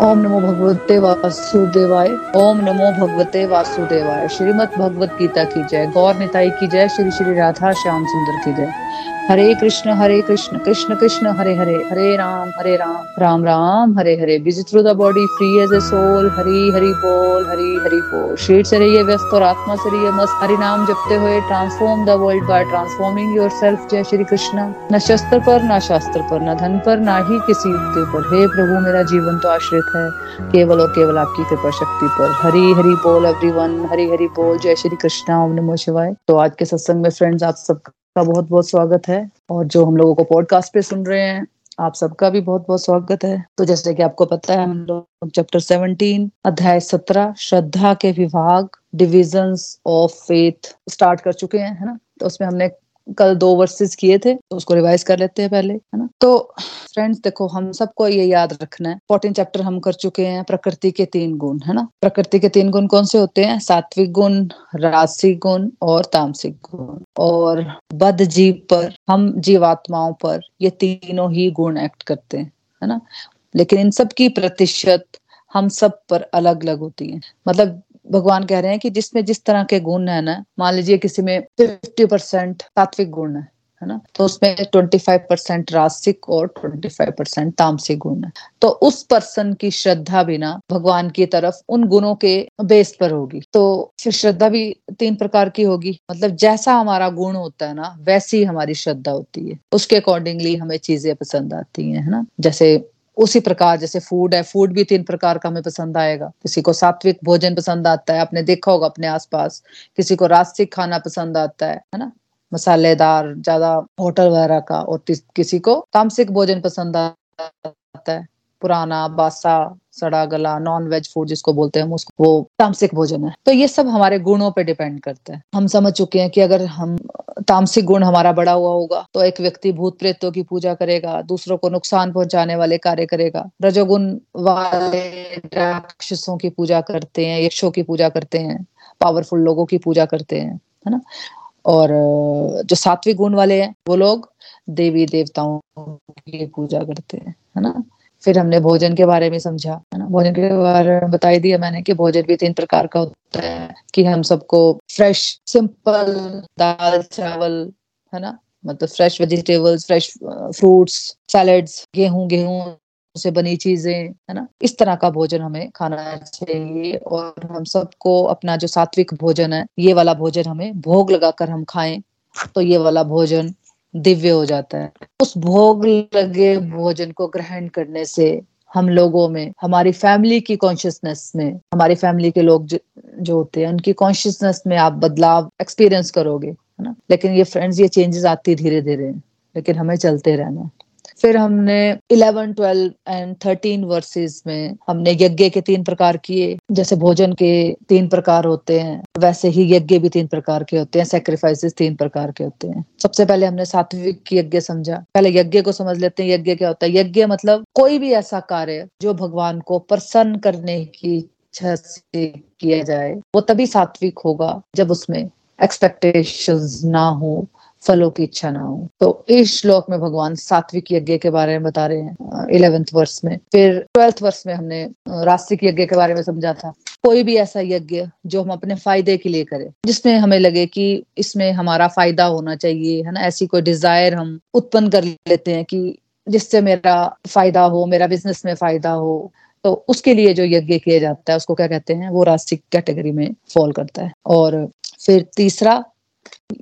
ओम नमो भगवते वासुदेवाय, ओम नमो भगवते वासुदेवाय। श्रीमद भगवत गीता की जय, गौर निताई की जय, श्री श्री राधा श्याम सुंदर की जय। Hare Krishna Hare Krishna Krishna Krishna, Hare Hare Hare Ram Hare Ram Ram Ram, Hare Hare busy through the body free as a soul Hari, Hari बोल, हरी, हरि बोल। शरीर से रहिए व्यस्त और आत्मा से रहिए मस्त, हरि नाम जपते हुए transform the world by transforming yourself जय श्री कृष्ण। न शस्त्र पर, न शास्त्र पर, न धन पर, न ही किसी युक्ति पर हे प्रभु, मेरा जीवन तो आश्रित है। केवल और केवल आपकी कृपा शक्ति पर। हरी, हरि बोल एवरीवन हरी, हरि बोल, जय श्री कृष्ण, ओम नमो शिवाय। तो आज के सत्संग में फ्रेंड्स आप सबका का बहुत बहुत स्वागत है और जो हम लोगों को पॉडकास्ट पे सुन रहे हैं, आप सबका भी बहुत बहुत स्वागत है। तो जैसे कि आपको पता है, हम लोग चैप्टर 17 अध्याय 17 श्रद्धा के विभाग डिविजन्स ऑफ़ फेथ स्टार्ट कर चुके हैं, है ना? तो उसमें हमने कल दो वर्सेस किए थे तो उसको रिवाइज कर लेते हैं पहले, है ना? तो फ्रेंड्स देखो, हम सबको ये याद रखना है। फोर्टीन चैप्टर हम कर चुके हैं, प्रकृति के तीन गुण, है ना? प्रकृति के तीन गुण कौन से होते हैं? सात्विक गुण, राजसिक गुण और तामसिक गुण। और बद जीव पर, हम जीवात्माओं पर ये तीनों ही गुण एक्ट करते हैं, है ना? लेकिन इन सब की प्रतिशत हम सब पर अलग अलग होती है। मतलब भगवान कह रहे हैं कि जिसमें जिस तरह के गुण है ना, मान लीजिए किसी में फिफ्टी परसेंट सात्विक गुण है है ना? तो उसमें ट्वेंटी फाइव परसेंट रासिक और ट्वेंटी फाइव परसेंट तामसिक गुण है। तो उस पर्सन की श्रद्धा भी ना भगवान की तरफ़ उन गुणों के बेस पर होगी। तो श्रद्धा भी तीन प्रकार की होगी। मतलब जैसा हमारा गुण होता है ना, वैसी हमारी श्रद्धा होती है। उसके अकॉर्डिंगली हमें चीज़ें पसंद आती हैं, है ना? जैसे उसी प्रकार जैसे फ़ूड है फ़ूड भी तीन प्रकार का हमें पसंद आएगा। किसी को सात्विक भोजन पसंद आता है, आपने देखा होगा अपने आसपास। किसी को रास्तिक खाना पसंद आता है है ना? मसालेदार, ज़्यादा होटल वगैरह का, और किसी को तामसिक भोजन पसंद आता है। पुराना बासा, सड़ा गला नॉन वेज फ़ूड जिसको बोलते हैं उसको, वो तामसिक भोजन है। तो ये सब हमारे गुणों पे डिपेंड करते हैं। हम समझ चुके हैं कि अगर हम, तामसिक गुण हमारा बड़ा हुआ होगा तो एक व्यक्ति भूत प्रेतों की पूजा करेगा, दूसरों को नुकसान पहुँचाने वाले कार्य करेगा। रजोगुण वाले राक्षसों की पूजा करते हैं, यक्षों की पूजा करते हैं पावरफुल लोगों की पूजा करते हैं, है ना? और, जो सात्विक गुण वाले हैं, वो लोग देवी देवताओं की पूजा करते हैं, है ना? फिर हमने भोजन के बारे में समझा, है ना? भोजन के बारे में बताई दिया मैंने कि भोजन भी तीन प्रकार का होता है, कि हम सबको फ्रेश सिंपल दाल, चावल, है ना? मतलब fresh vegetables fresh fruits salads गेहूँ गेहूँ से बनी चीज़ें, है ना? इस तरह का भोजन हमें खाना चाहिए और हम सबको अपना जो सात्विक भोजन है, ये वाला भोजन हमें भोग लगाकर हम खाएँ तो ये वाला भोजन दिव्य हो जाता है। उस भोग लगे भोजन को ग्रहण करने से हम लोगों में हमारी फैमिली की कॉन्शियसनेस में हमारी फैमिली के लोग जो, जो होते हैं उनकी कॉन्शियसनेस में आप बदलाव एक्सपीरियंस करोगे है ना? लेकिन ये फ्रेंड्स ये चेंजेस आती धीरे धीरे लेकिन हमें चलते रहना फिर हमने 11, 12 एंड 13 वर्सेस में हमने यज्ञ के तीन प्रकार किए। जैसे भोजन के तीन प्रकार होते हैं वैसे ही यज्ञ भी तीन प्रकार के होते हैं सेक्रीफाइसेस तीन प्रकार के होते हैं। सबसे पहले हमने सात्विक यज्ञ समझा। पहले यज्ञ को समझ लेते हैं यज्ञ क्या होता है? यज्ञ मतलब कोई भी ऐसा कार्य जो भगवान को प्रसन्न करने की इच्छा से किया जाए वो तभी सात्विक होगा जब उसमें एक्सपेक्टेशंस ना हो। फलों की इच्छा ना हो। तो इस श्लोक में भगवान सात्विक यज्ञ के बारे में बता रहे हैं इलेवेंथ वर्ष में। फिर ट्वेल्थ वर्ष में हमने रास्तिक यज्ञ के बारे में समझा था। कोई भी ऐसा यज्ञ जो हम अपने फ़ायदे के लिए करें, जिसमें हमें लगे कि इसमें हमारा फ़ायदा होना चाहिए, है ना? ऐसी कोई डिज़ायर हम उत्पन्न कर लेते हैं कि जिससे मेरा फ़ायदा हो, मेरा बिज़नेस में फ़ायदा हो तो उसके लिए जो यज्ञ किया जाता है, उसको क्या कहते हैं? वो रास्तिक कैटेगरी में फॉल करता है। और फिर तीसरा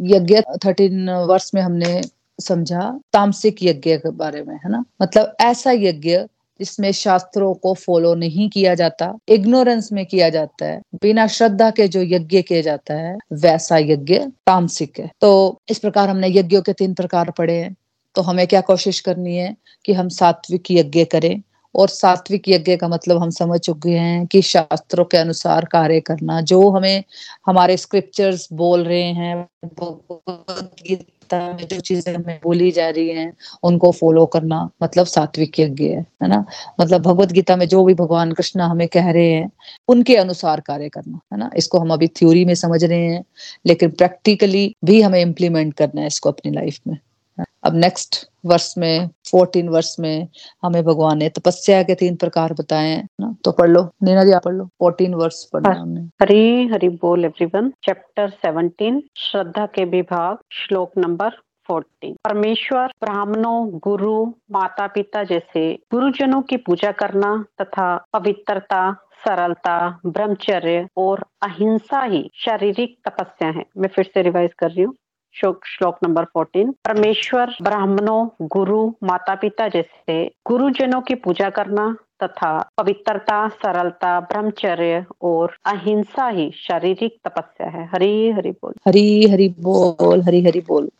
यज्ञ थर्टीन वर्ष में हमने समझा, तामसिक यज्ञ के बारे में, है ना? मतलब ऐसा यज्ञ जिसमें शास्त्रों को फॉलो नहीं किया जाता इग्नोरेंस में किया जाता है, बिना श्रद्धा के जो यज्ञ किया जाता है, वैसा यज्ञ तामसिक है। तो इस प्रकार हमने यज्ञों के तीन प्रकार पढ़े हैं। तो हमें क्या कोशिश करनी है कि हम सात्विक यज्ञ करें और सात्विक यज्ञ का मतलब हम समझ चुके हैं कि शास्त्रों के अनुसार कार्य करना, जो हमें हमारे स्क्रिप्चर्स बोल रहे हैं गीता में जो चीज़ें हमें बोली जा रही हैं, उनको फॉलो करना मतलब सात्विक यज्ञ है है ना? मतलब भगवत गीता में जो भी भगवान कृष्ण हमें कह रहे हैं, उनके अनुसार कार्य करना, है ना? इसको हम अभी थ्योरी में समझ रहे हैं, लेकिन प्रैक्टिकली भी हमें इम्प्लीमेंट करना है इसको अपनी लाइफ में। अब नेक्स्ट वर्ष में फोर्टीन वर्ष में हमें भगवान ने तपस्या के तीन प्रकार बताए ना? तो पढ़ लो। नीना जी आप पढ़ लो। फोर्टीन वर्ष पढ़ना हमने। हरी हरी बोल एवरीवन चैप्टर सेवनटीन श्रद्धा के विभाग श्लोक नंबर फोर्टीन परमेश्वर ब्राह्मणों गुरु माता पिता जैसे गुरुजनों की पूजा करना तथा पवित्रता सरलता ब्रह्मचर्य और अहिंसा ही शारीरिक तपस्या है। मैं फिर से रिवाइज कर रही हूँ। श्लोक नंबर फोर्टीन परमेश्वर, ब्राह्मणों, गुरु माता पिता जैसे गुरुजनों की पूजा करना तथा पवित्रता, सरलता, ब्रह्मचर्य और अहिंसा ही शारीरिक तपस्या है। हरी, हरि बोल। हरी, हरि बोल, हरी, हरि बोल।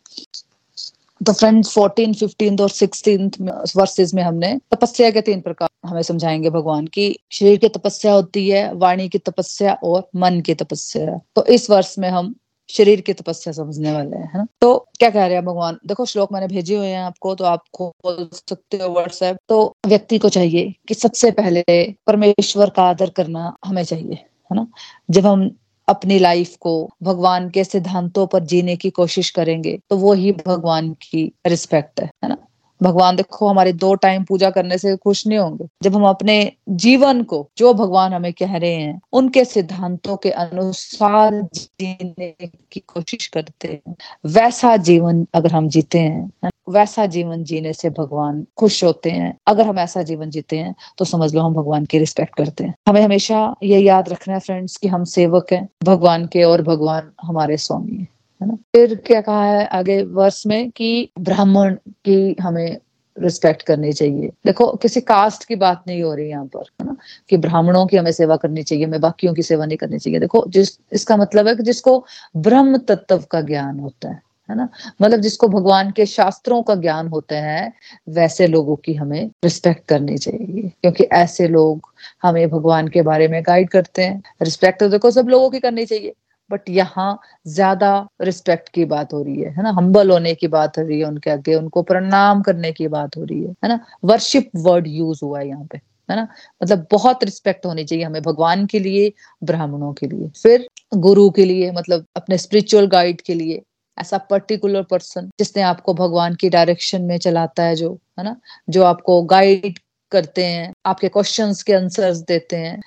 तो फ्रेंड्स फोर्टीन फिफ्टीन और सिक्सटीन वर्सेस में हमने तपस्या के तीन प्रकार हमें समझाएँगे भगवान की। शरीर की तपस्या होती है, वाणी की तपस्या और मन की तपस्या। तो इस वर्ष में हम शरीर की तपस्या समझने वाले हैं, है तो क्या कह रहे हैं भगवान? देखो, श्लोक मैंने भेजे हुए हैं आपको तो आप खोल सकते हो व्हाट्सएप तो व्यक्ति को चाहिए कि सबसे पहले परमेश्वर का आदर करना हमें चाहिए, है ना? जब हम अपनी लाइफ को भगवान के सिद्धांतों पर जीने की कोशिश करेंगे तो वो ही भगवान की रिस्पेक्ट है है ना? भगवान देखो, हमारे दो टाइम पूजा करने से खुश नहीं होंगे। जब हम अपने जीवन को, जो भगवान हमें कह रहे हैं, उनके सिद्धांतों के अनुसार जीने की कोशिश करते हैं, वैसा जीवन अगर हम जीते हैं वैसा जीवन जीने से भगवान खुश होते हैं। अगर हम ऐसा जीवन जीते हैं तो समझ लो हम भगवान की रिस्पेक्ट करते हैं। हमें हमेशा ये याद रखना है फ्रेंड्स कि हम सेवक हैं, भगवान के और भगवान हमारे स्वामी है। है ना? फिर क्या कहा है आगे वर्ष में कि ब्राह्मण की हमें रिस्पेक्ट करनी चाहिए। देखो, किसी कास्ट की बात नहीं हो रही यहाँ पर, है ना? कि ब्राह्मणों की हमें सेवा करनी चाहिए, हमें बाकियों की सेवा नहीं करनी चाहिए। देखो, जिस, इसका मतलब है कि जिसको ब्रह्म तत्व का ज्ञान होता है है ना? मतलब जिसको भगवान के शास्त्रों का ज्ञान होता है, वैसे लोगों की हमें रिस्पेक्ट करनी चाहिए। क्योंकि ऐसे लोग हमें भगवान के बारे में गाइड करते हैं। रिस्पेक्ट तो देखो, सब लोगों की करनी चाहिए। बट यहाँ ज़्यादा रिस्पेक्ट की बात हो रही है है ना? हम्बल होने की बात हो रही है उनके आगे, उनको प्रणाम करने की बात हो रही है है ना? वर्शिप वर्ड यूज़ हुआ है यहाँ पे, है ना? मतलब बहुत रिस्पेक्ट होनी चाहिए हमें भगवान के लिए, ब्राह्मणों के लिए, फिर गुरु के लिए मतलब अपने स्पिरिचुअल गाइड के लिए, ऐसा पर्टिकुलर पर्सन जिसने आपको भगवान की डायरेक्शन में चलाता है जो, है ना? जो आपको गाइड करते हैं, आपके क्वेश्चंस के आंसर्स देते हैं,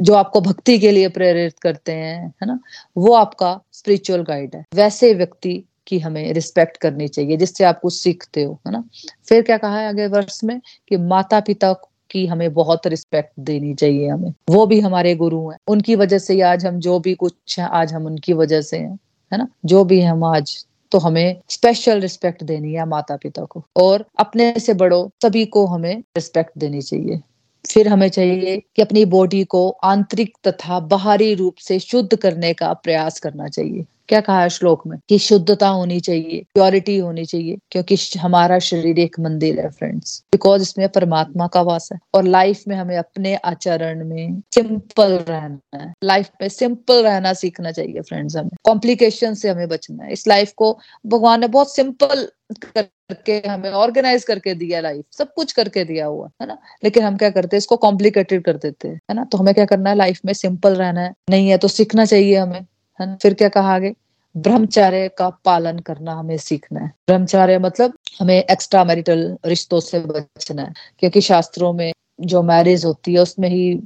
जो आपको भक्ति के लिए प्रेरित करते हैं, है ना? वो आपका स्पिरिचुअल गाइड है। वैसे व्यक्ति की हमें रिस्पेक्ट करनी चाहिए, जिससे आप कुछ सीखते हो, है ना? फिर क्या कहा है अगले वर्ष में? कि माता पिता की हमें बहुत रिस्पेक्ट देनी चाहिए हमें। वो भी हमारे गुरु हैं। उनकी वजह से आज हम जो भी कुछ है, आज हम उनकी वजह से हैं, है ना? जो भी हम आज तो हमें स्पेशल रिस्पेक्ट देनी है माता पिता को। और अपने से बड़ों सभी को हमें रिस्पेक्ट देनी चाहिए। फिर हमें चाहिए कि अपनी बॉडी को आंतरिक तथा बाहरी रूप से शुद्ध करने का प्रयास करना चाहिए। क्या कहा है श्लोक में? कि शुद्धता होनी चाहिए प्योरिटी होनी चाहिए, क्योंकि हमारा शरीर एक मंदिर है फ्रेंड्स बिकॉज़ इसमें परमात्मा का वास है और लाइफ में हमें अपने आचरण में सिंपल रहना है। लाइफ में सिंपल रहना सीखना चाहिए फ्रेंड्स हमें। कॉम्प्लिकेशन से हमें बचना है। इस लाइफ को भगवान ने बहुत सिंपल करके हमें ऑर्गेनाइज करके दिया लाइफ सब कुछ करके दिया हुआ, है ना? लेकिन हम क्या करते हैं? इसको कॉम्प्लिकेटेड कर देते हैं, है ना? तो हमें क्या करना है? लाइफ में सिंपल रहना है। नहीं है तो सीखना चाहिए हमें, है ना? फिर क्या कहा आगे? ब्रह्मचार्य का पालन करना हमें सीखना है। ब्रह्मचार्य मतलब हमें एक्स्ट्रा मैरिटल रिश्तों से बचना है, क्योंकि शास्त्रों में जो मैरिज होती है, उसमें ही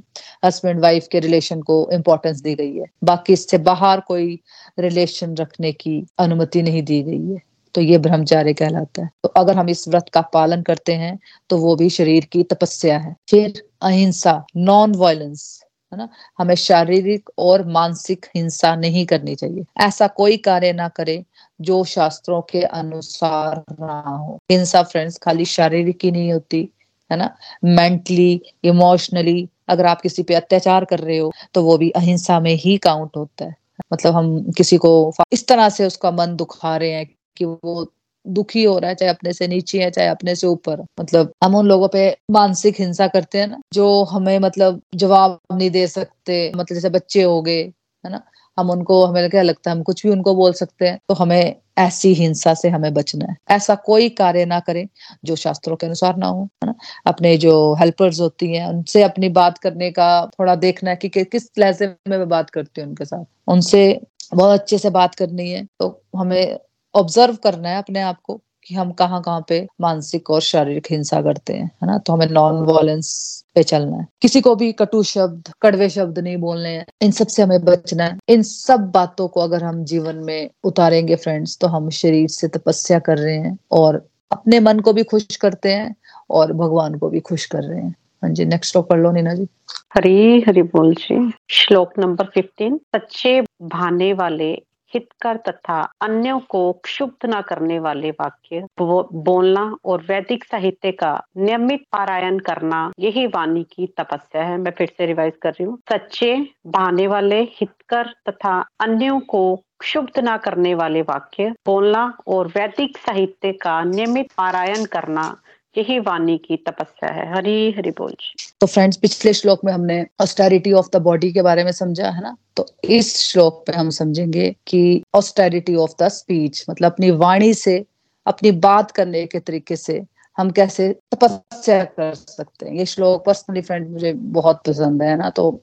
हस्बैंड वाइफ के रिलेशन को इम्पोर्टेंस दी गई है। बाकी इससे बाहर कोई रिलेशन रखने की अनुमति नहीं दी गई है तो ये ब्रह्मचार्य कहलाता है। तो अगर हम इस व्रत का पालन करते हैं तो वो भी शरीर की तपस्या है। फिर अहिंसा नॉन वायलेंस है ना? हमें शारीरिक और मानसिक हिंसा नहीं करनी चाहिए। ऐसा कोई कार्य ना करे जो शास्त्रों के अनुसार ना हो। हिंसा फ्रेंड्स खाली शारीरिक ही नहीं होती, है ना? मेंटली इमोशनली अगर आप किसी पे अत्याचार कर रहे हो तो वो भी अहिंसा में ही काउंट होता है। मतलब हम किसी को इस तरह से उसका मन दुखा रहे हैं कि वो दुखी हो रहा है चाहे अपने से नीचे है चाहे अपने से ऊपर। मतलब हम उन लोगों पे मानसिक हिंसा करते हैं ना जो हमें मतलब जवाब नहीं दे सकते। मतलब जैसे बच्चे हो गए है ना? हम उनको हमें क्या लगता है हम कुछ भी उनको बोल सकते हैं तो हमें ऐसी हिंसा से हमें बचना है। ऐसा कोई कार्य ना करें जो शास्त्रों के अनुसार ना हो है ना? अपने जो हेल्पर्स होती हैं उनसे अपनी बात करने का थोड़ा देखना है कि, कि किस लहजे में मैं बात करती हूँ उनके साथ। उनसे बहुत अच्छे से बात करनी है तो हमें ऑब्ज़र्व करना है अपने आप को कि हम कहाँ कहाँ पे मानसिक और शारीरिक हिंसा करते हैं, है ना? तो हमें नॉन वायलेंस पे चलना है। किसी को भी कटु शब्द, कड़वे शब्द नहीं बोलने हैं। इन सबसे हमें बचना है। इन सब बातों को अगर हम जीवन में उतारेंगे फ्रेंड्स तो हम शरीर से तपस्या कर रहे हैं और अपने मन को भी खुश करते हैं और भगवान को भी खुश कर रहे हैं। हाँ जी नेक्स्ट श्लोक पढ़ लो नीना जी। हरी हरी बोल जी। श्लोक नंबर फिफ्टीन सच्चे भाने वाले हितकर तथा अन्यों को क्षुब्ध न करने वाले वाक्य बोलना और वैदिक साहित्य का नियमित पारायण करना, यही वाणी की तपस्या है। मैं फिर से रिवाइज कर रही हूँ। सच्चे, बहाने वाले, हितकर तथा अन्यों को क्षुब्ध न करने वाले वाक्य, बोलना और वैदिक साहित्य का नियमित पारायण करना यही वाणी की तपस्या है। हरी, हरि बोल तो फ्रेंड्स पिछले श्लोक में हमने ऑस्टेरिटी ऑफ़ द बॉडी के बारे में समझा, है ना? तो इस श्लोक पे हम समझेंगे कि ऑस्टेरिटी ऑफ़ द स्पीच मतलब अपनी वाणी से, अपनी बात करने के तरीके से हम कैसे तपस्या कर सकते हैं। ये श्लोक पर्सनली फ्रेंड मुझे बहुत पसंद है ना? तो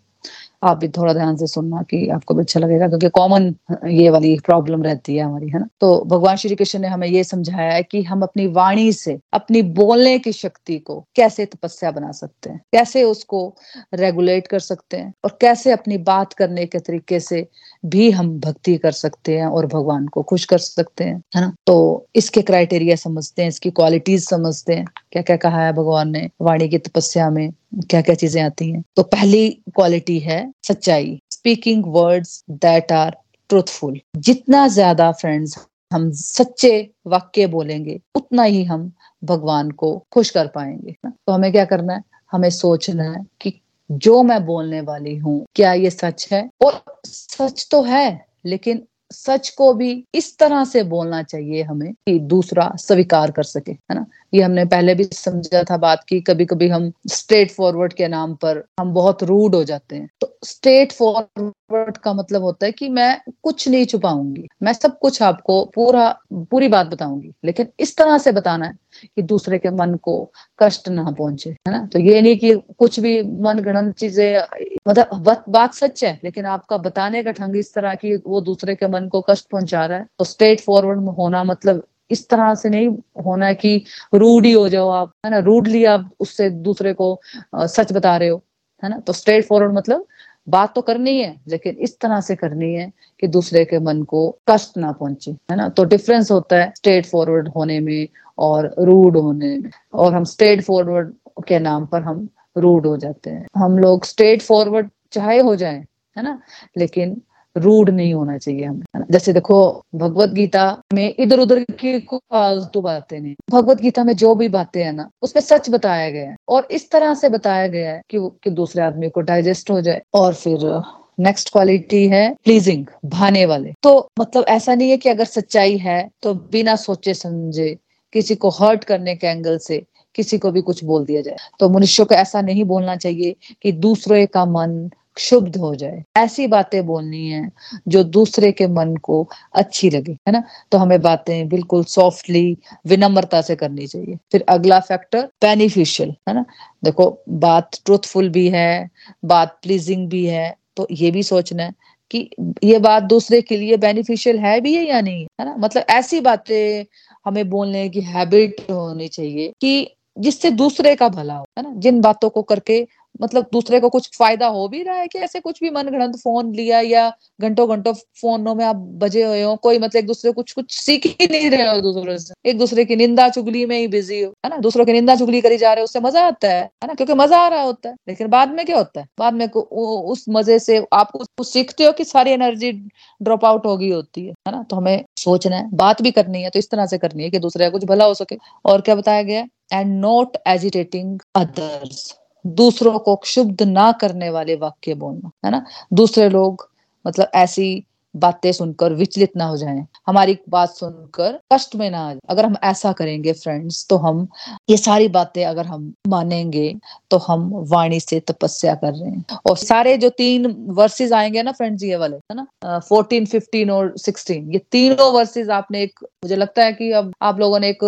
आप भी थोड़ा ध्यान से सुनना कि आपको भी अच्छा लगेगा, क्योंकि कॉमन ये वाली प्रॉब्लम रहती है हमारी, है ना? तो भगवान श्री कृष्ण ने हमें ये समझाया है कि हम अपनी वाणी से, अपनी बोलने की शक्ति को कैसे तपस्या बना सकते हैं? कैसे उसको रेगुलेट कर सकते हैं? और कैसे अपनी बात करने के तरीके से भी हम भक्ति कर सकते हैं और भगवान को खुश कर सकते हैं, है ना? तो इसके क्राइटेरिया समझते हैं, इसकी क्वालिटीज समझते हैं क्या क्या कहा है भगवान ने, वाणी की तपस्या में क्या क्या चीज़ें आती हैं। तो पहली क्वालिटी है सच्चाई speaking words that are truthful जितना ज़्यादा फ्रेंड्स हम सच्चे वाक्य बोलेंगे, उतना ही हम भगवान को खुश कर पाएँगे तो हमें क्या करना है? हमें सोचना है कि जो मैं बोलने वाली हूँ, क्या ये सच है? और सच तो है, लेकिन सच को भी इस तरह से बोलना चाहिए हमें कि दूसरा स्वीकार कर सके, है ना? ये हमने पहले भी समझा था बात की कभी कभी हम स्ट्रेट फॉरवर्ड के नाम पर हम बहुत रूड हो जाते हैं। तो स्ट्रेट फॉरवर्ड का मतलब होता है कि मैं कुछ नहीं छुपाऊँगी। मैं सब कुछ आपको पूरा, पूरी बात बताऊँगी। लेकिन इस तरह से बताना है कि दूसरे के मन को कष्ट ना पहुँचे, है ना? तो ये नहीं कि कुछ भी मन गणन चीज़ें मतलब बात सच है, लेकिन आपका बताने का ढंग इस तरह की वो दूसरे के मन को कष्ट पहुँचा रहा है। तो स्ट्रेट फॉरवर्ड होना मतलब इस तरह से नहीं होना है कि रूड ही हो जाओ आप, है ना? रूडली आप उससे दूसरे को सच बता रहे हो, है ना? तो स्ट्रेट फॉरवर्ड मतलब बात तो करनी है, लेकिन इस तरह से करनी है कि दूसरे के मन को कष्ट ना पहुँचे, है ना? तो डिफरेंस होता है स्ट्रेट फॉरवर्ड होने में और रूड होने में। और हम स्ट्रेट फॉरवर्ड के नाम पर हम रूड हो जाते हैं। हम लोग स्ट्रेट फॉरवर्ड चाहे हो जाए, है ना? लेकिन रूड नहीं होना चाहिए हमें। जैसे देखो भगवत गीता में इधर उधर की फालतू बातें नहीं। भगवत गीता में जो भी बातें हैं ना उसमें सच बताया गया है। और इस तरह से बताया गया है कि, कि दूसरे आदमी को डाइजेस्ट हो जाए। और फिर नेक्स्ट क्वालिटी है प्लीजिंग भाने वाले। तो मतलब ऐसा नहीं है कि अगर सच्चाई है तो बिना सोचे समझे किसी को हर्ट करने के एंगल से किसी को भी कुछ बोल दिया जाए। तो मनुष्य को ऐसा नहीं बोलना चाहिए कि दूसरे का मन क्षुब्ध हो जाए। ऐसी बातें बोलनी है जो दूसरे के मन को अच्छी लगे, है ना? तो हमें बातें बिल्कुल सॉफ्टली विनम्रता से करनी चाहिए। फिर अगला फैक्टर बेनिफिशियल है ना? देखो, बात ट्रूथफुल भी है, बात प्लीजिंग भी है तो ये भी सोचना है कि ये बात दूसरे के लिए बेनिफिशियल है भी है या नहीं, है ना? मतलब ऐसी बातें हमें बोलने की हैबिट होनी चाहिए कि जिससे दूसरे का भला हो, है ना? जिन बातों को करके मतलब दूसरे को कुछ फ़ायदा हो भी रहा है कि ऐसे कुछ भी मन गणत फ़ोन लिया या घंटों घंटों फोनों में आप बजे हुए हो, कोई मतलब एक दूसरे को कुछ कुछ सीख ही नहीं रहे हो दूसरे से। एक दूसरे की निंदा चुगली में ही बिज़ी हो, है ना? दूसरों की निंदा चुगली करी जा रहे हो, उससे मज़ा आता है है ना? क्योंकि मज़ा आ रहा होता है, लेकिन बाद में क्या होता है? बाद में उस मज़े से आप कुछ सीखते हो कि सारी एनर्जी ड्रॉप आउट हो गई होती है है ना? तो हमें सोचना है, बात भी करनी है तो इस तरह से करनी है कि दूसरे का कुछ भला हो सके। और क्या बताया गया एंड नॉट एजिटेटिंग अदर्स दूसरों को क्षुब्ध ना करने वाले वाक्य बोलना है ना? दूसरे लोग मतलब ऐसी बातें सुनकर विचलित ना हो जाएँ। हमारी बात सुनकर कष्ट में ना अगर हम ऐसा करेंगे फ्रेंड्स तो हम ये सारी बातें अगर हम मानेंगे तो हम वाणी से तपस्या कर रहे हैं। और सारे जो तीन वर्सेस आएँगे ना फ्रेंड्स ये वाले, है ना? फोर्टीन फिफ्टीन और सिक्सटीन ये तीनों वर्सेस आपने एक, मुझे लगता है कि अब आप लोगों ने एक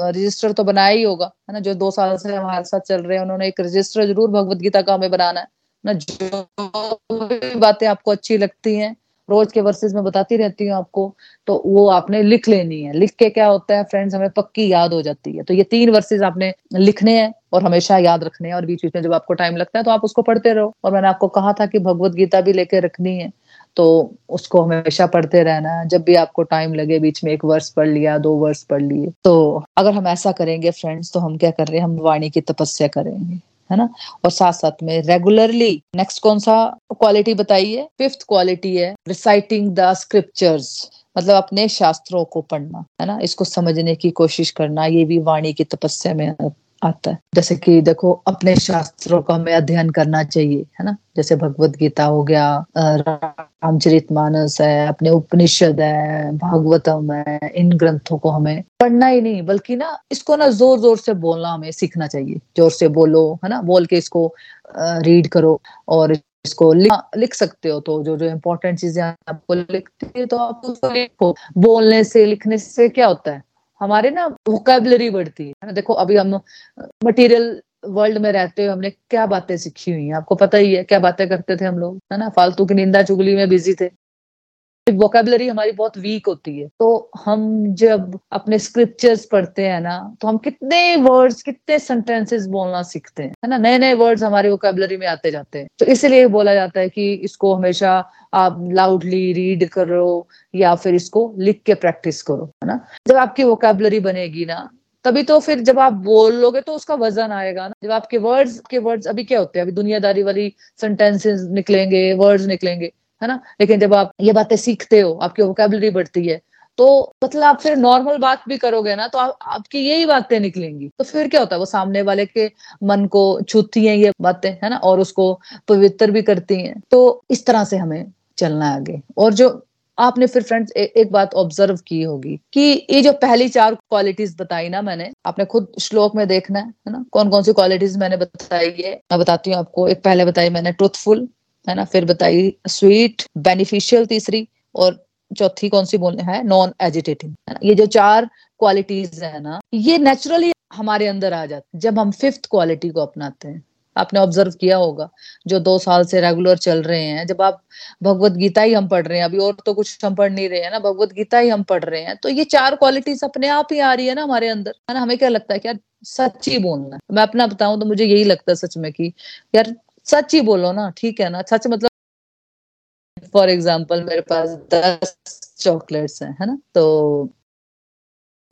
रजिस्टर तो बनाया ही होगा, है ना? जो दो साल से हमारे साथ चल रहे हैं, उन्होंने एक रजिस्टर ज़रूर भगवत गीता का हमें बनाना है। ना, जो बातें आपको अच्छी लगती हैं रोज के वर्सेस में बताती रहती हूँ आपको तो वो आपने लिख लेनी है। लिख के क्या होता है, फ्रेंड्स, हमें पक्की याद हो जाती है। तो ये तीन वर्सेस आपने लिखने हैं और हमेशा याद रखने हैं और बीच बीच में जब आपको टाइम लगता है तो आप उसको पढ़ते रहो। और मैंने आपको कहा था कि भगवत गीता भी लेके रखनी है तो उसको हमेशा पढ़ते रहना है। जब भी आपको टाइम लगे, बीच में एक वर्ष पढ़ लिया, दो वर्ष पढ़ लिए तो अगर हम ऐसा करेंगे, फ्रेंड्स तो हम क्या कर रहे हैं? हम वाणी की तपस्या करेंगे। है ना? और साथ साथ में रेगुलरली नेक्स्ट कौन सा क्वालिटी बताइए? फिफ्थ क्वालिटी है रिसाइटिंग द स्क्रिप्चर्स मतलब अपने शास्त्रों को पढ़ना, है ना? इसको समझने की कोशिश करना, ये भी वाणी की तपस्या में आता है। जैसे कि देखो अपने शास्त्रों का हमें अध्ययन करना चाहिए है ना? जैसे भगवत गीता हो गया रामचरित मानस है अपने उपनिषद है भागवतम है इन ग्रंथों को हमें पढ़ना ही नहीं बल्कि ना इसको ना ज़ोर ज़ोर से बोलना हमें सीखना चाहिए। ज़ोर से बोलो है ना? बोल के इसको रीड करो और इसको लिख, लिख सकते हो तो जो जो इम्पोर्टेंट चीज़ें आपको लिखती है तो आप उसको लिखो। बोलने से लिखने से क्या होता है? हमारे ना वोकेबलरी बढ़ती है। ना? देखो, अभी हम मटेरियल वर्ल्ड में रहते हुए हमने क्या बातें सीखी हुई हैं? आपको पता ही है, क्या बातें करते थे हम लोग? है ना? फालतू की निंदा चुगली में बिज़ी थे। वोकेबलरी हमारी बहुत वीक होती है। तो हम जब अपने स्क्रिप्चर्स पढ़ते हैं ना तो हम कितने वर्ड्स कितने सेंटेंसेस बोलना सीखते हैं, है ना? नए नए वर्ड्स हमारे वोकेबलरी में आते जाते हैं। तो इसलिए बोला जाता है कि इसको हमेशा आप लाउडली रीड करो या फिर इसको लिख के प्रैक्टिस करो, है ना? जब आपकी वोकेबलरी बनेगी ना, तभी तो फिर जब आप बोल लोगे तो उसका वज़न आएगा ना। जब आपके वर्ड्स के वर्ड्स अभी क्या होते हैं? अभी दुनियादारी वाली सेंटेंसेस निकलेंगे वर्ड्स निकलेंगे। है ना? लेकिन जब आप ये बातें सीखते हो आपकी वोकेबलरी बढ़ती है तो मतलब आप फिर नॉर्मल बात भी करोगे ना तो आप, आपकी यही बातें निकलेंगी। तो फिर क्या होता है? वो सामने वाले के मन को छूती हैं ये बातें है ना? और उसको पवित्र भी करती हैं। तो इस तरह से हमें चलना है आगे। और जो आपने फिर फ्रेंड्स एक बात ऑब्ज़र्व की होगी कि ये जो पहली चार क्वालिटीज बताई ना मैंने आपने खुद श्लोक में देखना है ना? कौन कौन सी क्वालिटीज मैंने बताई है? मैं बताती हूँ आपको एक पहले बताई मैंने ट्रूथफुल है ना? फिर बताई स्वीट बेनिफिशियल तीसरी और चौथी कौन सी बोलने है? नॉन एजिटेटिंग है ना? ये जो चार क्वालिटीज है ना, ये नेचुरली हमारे अंदर आ जाते जब हम फिफ्थ क्वालिटी को अपनाते हैं। आपने ऑब्ज़र्व किया होगा, जो दो साल से रेगुलर चल रहे हैं, जब आप भगवत गीता ही हम पढ़ रहे हैं, अभी और तो कुछ हम पढ़ नहीं रहे हैं ना, भगवत गीता ही हम पढ़ रहे हैं तो ये चार क्वालिटीज अपने आप ही आ रही है ना हमारे अंदर। है ना? हमें क्या लगता है कि यार सच ही बोलना मैं अपना बताऊँ तो मुझे यही लगता है सच में कि यार सच ही बोलो ना, ठीक है ना? सच मतलब फॉर एग्ज़ाम्पल मेरे पास दस चॉकलेट्स हैं, है ना? तो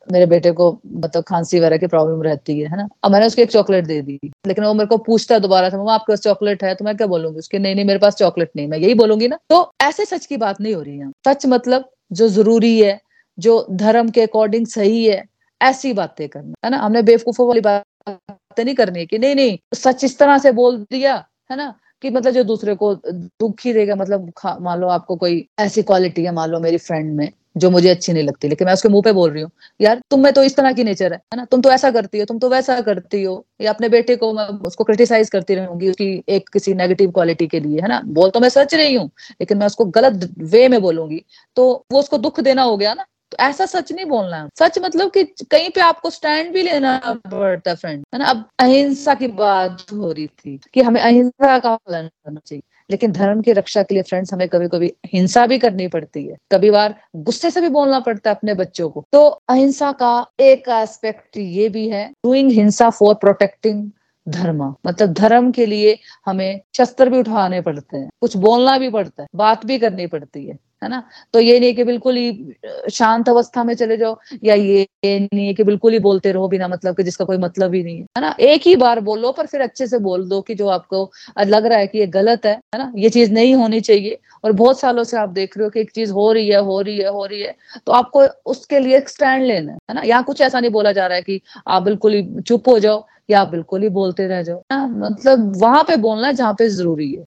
मेरे बेटे को मतलब खांसी वगैरह की प्रॉब्लम रहती है है ना? अब मैंने उसको एक चॉकलेट दे दी, लेकिन वो मेरे को पूछता है दोबारा से मम्मा, आपके पास चॉकलेट है? तो मैं क्या बोलूँगी उसके, नहीं नहीं, मेरे पास चॉकलेट नहीं मैं यही बोलूँगी ना तो ऐसे सच की बात नहीं हो रही है। सच मतलब जो ज़रूरी है, जो धर्म के अकॉर्डिंग सही है, ऐसी बातें करना, है ना? हमने बेवकूफों वाली बातें नहीं करनी है कि, नहीं नहीं, सच इस तरह से बोल दिया है ना, कि मतलब जो दूसरे को दुख ही देगा मतलब मान लो आपको कोई ऐसी क्वालिटी है, मान लो मेरी फ्रेंड में, जो मुझे अच्छी नहीं लगती, लेकिन मैं उसके मुँह पे बोल रही हूँ, यार, तुम में तो इस तरह की नेचर है ना? तुम तो ऐसा करती हो, तुम तो वैसा करती हो, या अपने बेटे को मैं उसको क्रिटिसाइज करती रहूँगी उसकी एक किसी नेगेटिव क्वालिटी के लिए, है ना? बोल तो मैं सच रही हूँ, लेकिन मैं उसको गलत वे में बोलूँगी तो वो उसको दुख देना हो गया ना? ऐसा सच नहीं बोलना। है सच मतलब कि कहीं पे आपको स्टैंड भी लेना पड़ता फ्रेंड है ना? अब अहिंसा की बात हो रही थी कि हमें अहिंसा का पालन करना चाहिए। लेकिन धर्म की रक्षा के लिए फ्रेंड्स हमें कभी कभी हिंसा भी करनी पड़ती है। कभी बार गुस्से से भी बोलना पड़ता है अपने बच्चों को। तो अहिंसा का एक एस्पेक्ट ये भी है डूइंग हिंसा फॉर प्रोटेक्टिंग धर्म। मतलब धर्म के लिए हमें शस्त्र भी उठाने पड़ते हैं, कुछ बोलना भी पड़ता है, बात भी करनी पड़ती है। है ना? तो ये नहीं कि बिल्कुल ही शांत अवस्था में चले जाओ, या ये नहीं है कि बिल्कुल ही बोलते रहो बिना मतलब कि, जिसका कोई मतलब ही नहीं है। ना? एक ही बार बोलो, पर फिर अच्छे से बोल दो कि जो आपको लग रहा है कि ये गलत है है ना? ये चीज़ नहीं होनी चाहिए। और बहुत सालों से आप देख रहे हो कि एक चीज़ हो रही है, हो रही है, हो रही है तो आपको उसके लिए स्टैंड लेना है ना? यहाँ कुछ ऐसा नहीं बोला जा रहा है कि आप बिल्कुल ही चुप हो जाओ, या आप बिल्कुल ही बोलते रह जाओ। ना? मतलब वहाँ पे बोलना जहाँ पे ज़रूरी है।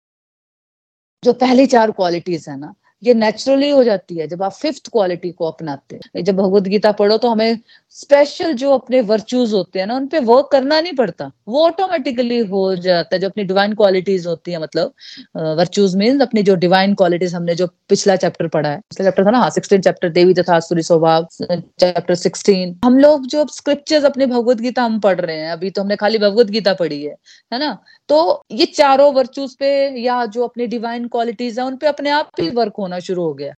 जो पहली चार क्वालिटीज है ना ये नेचुरली हो जाती है जब आप फिफ्थ क्वालिटी को अपनाते हैं। जब भगवत गीता पढ़ो तो हमें स्पेशल जो अपने वर्चूज होते हैं ना, उन पे वर्क करना नहीं पड़ता। वो ऑटोमेटिकली हो जाता है जो अपनी डिवाइन क्वालिटीज होती है मतलब वर्चूज मीन अपनी जो डिवाइन क्वालिटीज हमने जो पिछला चैप्टर पढ़ा है। पिछला चैप्टर था ना? हाँ सिक्सटीन चैप्टर देवी तथा सूर्य स्वभाव चैप्टर सिक्सटीन हम लोग जो स्क्रिप्चर्स अपनी भगवत गीता हम पढ़ रहे हैं, अभी तो हमने खाली भगवत गीता पढ़ी है है ना? तो ये चारों वर्चूज पे या जो अपनी डिवाइन क्वालिटीज है उन पे अपने आप ही वर्क होना शुरू हो गया।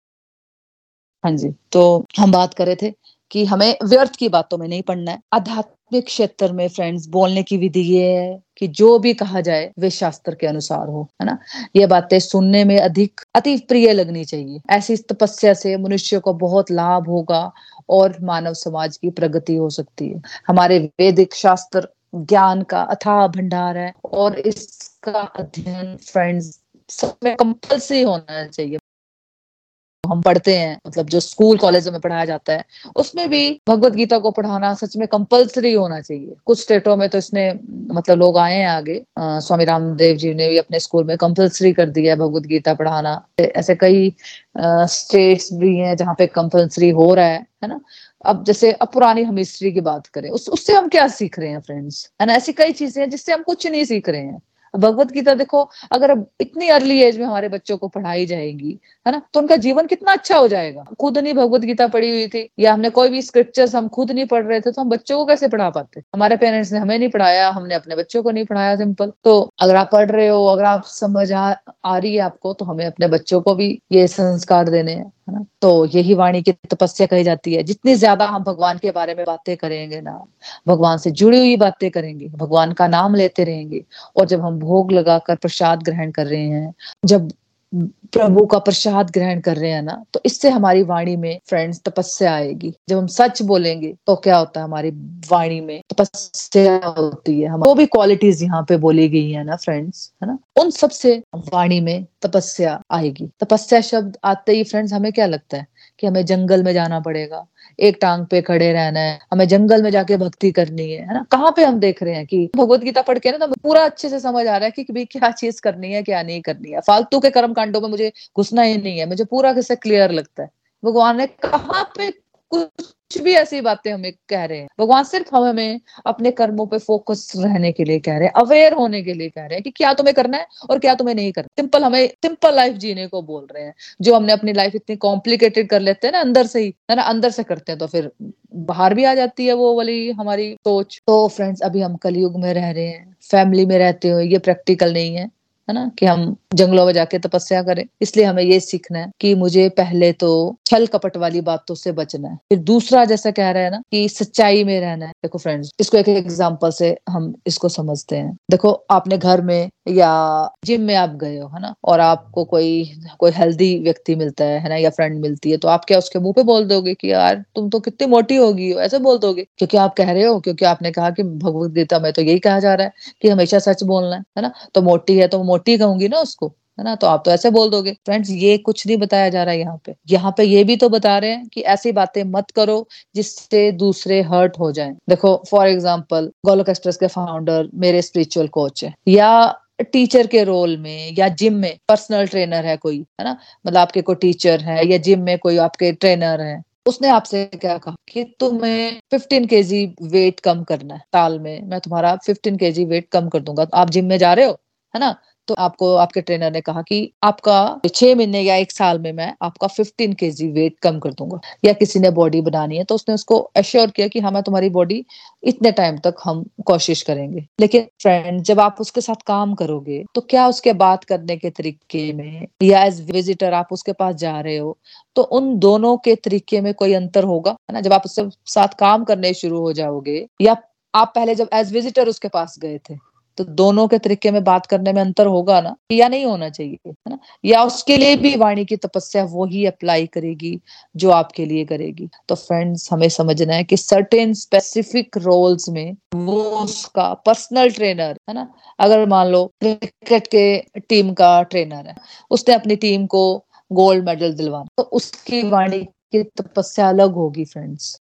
हाँ जी तो हम बात कर रहे थे कि हमें व्यर्थ की बातों में नहीं पढ़ना है। आध्यात्मिक क्षेत्र में फ्रेंड्स बोलने की विधि ये है कि जो भी कहा जाए, वे शास्त्र के अनुसार हो, है ना? ये बातें सुनने में अधिक, अति प्रिय लगनी चाहिए। ऐसी तपस्या से मनुष्य को बहुत लाभ होगा और मानव समाज की प्रगति हो सकती है। हमारे वैदिक शास्त्र ज्ञान का अथाह भंडार है और इसका अध्ययन फ्रेंड्स सब में कंपल्सरी होना चाहिए। हम पढ़ते हैं मतलब जो स्कूल कॉलेज में पढ़ाया जाता है उसमें भी भगवत गीता को पढ़ाना सच में कंपलसरी होना चाहिए। कुछ स्टेटों में तो इसने मतलब लोग आए हैं आगे आ, स्वामी रामदेव जी ने भी अपने स्कूल में कंपलसरी कर दिया है भगवत गीता पढ़ाना। ऐसे कई स्टेट्स भी हैं जहाँ पे कंपलसरी हो रहा है है ना? अब जैसे अब पुरानी हम हिस्ट्री की बात करें उस उससे हम क्या सीख रहे हैं फ्रेंड्स ना ऐसी कई चीज़ें हैं जिससे हम कुछ नहीं सीख रहे हैं। भगवत गीता देखो अगर इतनी अर्ली एज में हमारे बच्चों को पढ़ाई जाएगी है ना तो उनका जीवन कितना अच्छा हो जाएगा। खुद नहीं भगवत गीता पढ़ी हुई थी या हमने कोई भी स्क्रिप्चर्स हम खुद नहीं पढ़ रहे थे तो हम बच्चों को कैसे पढ़ा पाते? हमारे पेरेंट्स ने हमें नहीं पढ़ाया हमने अपने बच्चों को नहीं पढ़ाया सिंपल तो अगर आप पढ़ रहे हो अगर आप समझ आ, आ रही है आपको तो हमें अपने बच्चों को भी ये संस्कार देने हैं। है ना? तो यही वाणी की तपस्या कही जाती है। जितनी ज़्यादा हम भगवान के बारे में बातें करेंगे ना, भगवान से जुड़ी हुई बातें करेंगे, भगवान का नाम लेते रहेंगे, और जब हम भोग लगाकर प्रसाद ग्रहण कर रहे हैं, जब प्रभु का प्रसाद ग्रहण कर रहे हैं ना तो इससे हमारी वाणी में फ्रेंड्स तपस्या आएगी। जब हम सच बोलेंगे तो क्या होता है हमारी वाणी में? तपस्या होती है। हम वो भी क्वालिटीज यहाँ पे बोली गई है ना फ्रेंड्स है ना, उन सबसे वाणी में तपस्या आएगी। तपस्या शब्द आते ही फ्रेंड्स हमें क्या लगता है? कि हमें जंगल में जाना पड़ेगा एक टांग पे खड़े रहना है, हमें जंगल में जाके भक्ति करनी है है ना? कहाँ पे हम देख रहे हैं कि भगवत गीता पढ़ के ना तो पूरा अच्छे से समझ आ रहा है कि भाई क्या चीज़ करनी है, क्या नहीं करनी है। फालतू के कर्म कांडो में मुझे घुसना ही नहीं है, मुझे पूरा किसे क्लियर लगता है। भगवान ने कहा पे कुछ भी ऐसी बातें हमें कह रहे हैं। भगवान सिर्फ़ हम हमें अपने कर्मों पे फोकस रहने के लिए कह रहे हैं अवेयर होने के लिए कह रहे हैं कि क्या तुम्हें करना है और क्या तुम्हें नहीं करना सिंपल हमें सिंपल लाइफ जीने को बोल रहे हैं। जो हमने अपनी लाइफ इतनी कॉम्प्लिकेटेड कर लेते हैं ना, अंदर से ही, है ना, अंदर से करते हैं तो फिर बाहर भी आ जाती है वो वाली हमारी सोच। तो फ्रेंड्स अभी हम कलयुग में रह रहे हैं फैमिली में रहते हुए ये प्रैक्टिकल नहीं है है ना, कि हम जंगलों में जाके तपस्या करें। इसलिए हमें ये सीखना है कि मुझे पहले तो छल कपट वाली बातों से बचना है। फिर दूसरा जैसा कह रहे है ना कि सच्चाई में रहना है। देखो फ्रेंड्स इसको एक एग्ज़ाम्पल से हम इसको समझते हैं। देखो, आपने घर में या जिम में आप गए हो, है ना? और आपको कोई कोई हेल्दी व्यक्ति मिलता है है ना? या फ्रेंड मिलती है तो आप क्या उसके मुँह पे बोल दोगे कि यार, तुम तो कितनी मोटी होगी हो ऐसे बोल दोगे? क्योंकि आप कह रहे हो, क्योंकि आपने कहा कि भगवत गीता में तो यही कहा जा रहा है कि हमेशा सच बोलना है है ना? तो मोटी है तो मोटी कहूँगी ना उसको। है ना? तो आप तो ऐसे बोल दोगे। फ्रेंड्स, ये कुछ नहीं बताया जा रहा है यहाँ पे। यहाँ पे ये भी तो बता रहे हैं कि ऐसी बातें मत करो जिससे दूसरे हर्ट हो जाएँ। देखो फॉर एग्जांपल गोलोक एक्सप्रेस के फाउंडर मेरे स्पिरिचुअल कोच है। या टीचर के रोल में, या जिम में पर्सनल ट्रेनर है कोई, है ना? मतलब आपके कोई टीचर है, या जिम में कोई आपके ट्रेनर है। उसने आपसे क्या कहा कि तुम्हें 15 केजी वेट कम करना है साल में। मैं तुम्हारा 15 केजी वेट कम कर दूँगा। आप जिम में जा रहे हो, है ना? तो आपको, आपके ट्रेनर ने कहा कि आपका छह महीने या एक साल में मैं आपका फिफ्टीन के वेट कम कर दूँगा। या किसी ने बॉडी बनानी है तो उसने उसको एश्योर किया कि हमें तुम्हारी बॉडी इतने टाइम तक हम कोशिश करेंगे। लेकिन फ्रेंड जब आप उसके साथ काम करोगे तो क्या उसके बात करने के तरीके में या एज विजिटर आप उसके पास जा रहे हो तो उन दोनों के तरीके में कोई अंतर होगा? है ना, जब आप उसके साथ काम करने शुरू हो जाओगे, या आप पहले जब एज विजिटर उसके पास गए थे तो दोनों के तरीके में बात करने में अंतर होगा ना? या नहीं होना चाहिए, है ना? या उसके लिए भी वाणी की तपस्या वो ही अप्लाई करेगी जो आपके लिए करेगी। तो फ्रेंड्स हमें समझना है कि सर्टेन स्पेसिफिक रोल्स में वो उसका पर्सनल ट्रेनर है ना? अगर मान लो क्रिकेट के टीम का ट्रेनर है, उसने अपनी टीम को गोल्ड मेडल दिलवाना तो उसकी वाणी की तपस्या अलग होगी फ्रेंड्स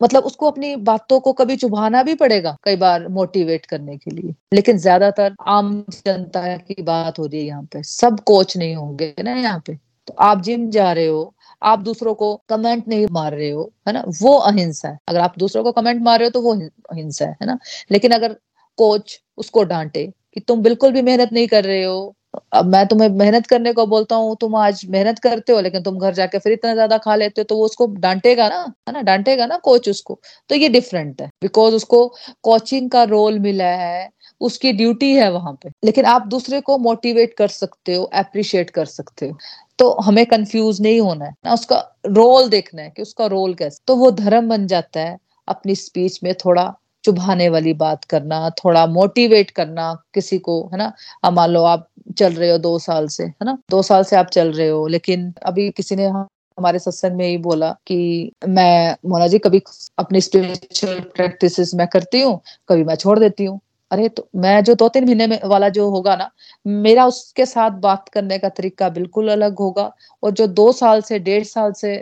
मतलब उसको अपनी बातों को कभी चुभाना भी पड़ेगा कई बार मोटिवेट करने के लिए। लेकिन ज़्यादातर आम जनता की बात हो रही है यहाँ पे। सब कोच नहीं होंगे ना यहाँ पे। तो आप जिम जा रहे हो, आप दूसरों को कमेंट नहीं मार रहे हो, है ना? वो अहिंसा है। अगर आप दूसरों को कमेंट मार रहे हो तो वो अहिंसा है है ना? लेकिन अगर कोच उसको डांटे कि तुम बिल्कुल भी मेहनत नहीं कर रहे हो अब मैं तुम्हें मेहनत करने को बोलता हूँ, तुम आज मेहनत करते हो, लेकिन तुम घर जाके फिर इतना ज़्यादा खा लेते हो तो वो उसको डांटेगा ना, है ना, डांटेगा ना कोच उसको। तो ये डिफरेंट है बिकॉज़ उसको कोचिंग का रोल मिला है, उसकी ड्यूटी है वहाँ पे। लेकिन आप दूसरे को मोटिवेट कर सकते हो अप्रिशिएट कर सकते हो। तो हमें कंफ्यूज नहीं होना है, ना उसका रोल देखना है कि उसका रोल कैसे। तो वो धर्म बन जाता है, अपनी स्पीच में थोड़ा चुभाने वाली बात करना, थोड़ा मोटिवेट करना किसी को, है ना? अब मान लो आप चल रहे हो दो साल से, है ना? दो साल से आप चल रहे हो, लेकिन अभी किसी ने हमारे सत्संग में ही बोला कि मैं, मोना जी, कभी अपनी स्पिरिचुअल प्रैक्टिसेस मैं करती हूँ, कभी मैं छोड़ देती हूँ। अरे तो मैं जो दो तीन महीने में वाला जो होगा ना, मेरा उसके साथ बात करने का तरीका बिल्कुल अलग होगा और जो दो साल से, डेढ़ साल से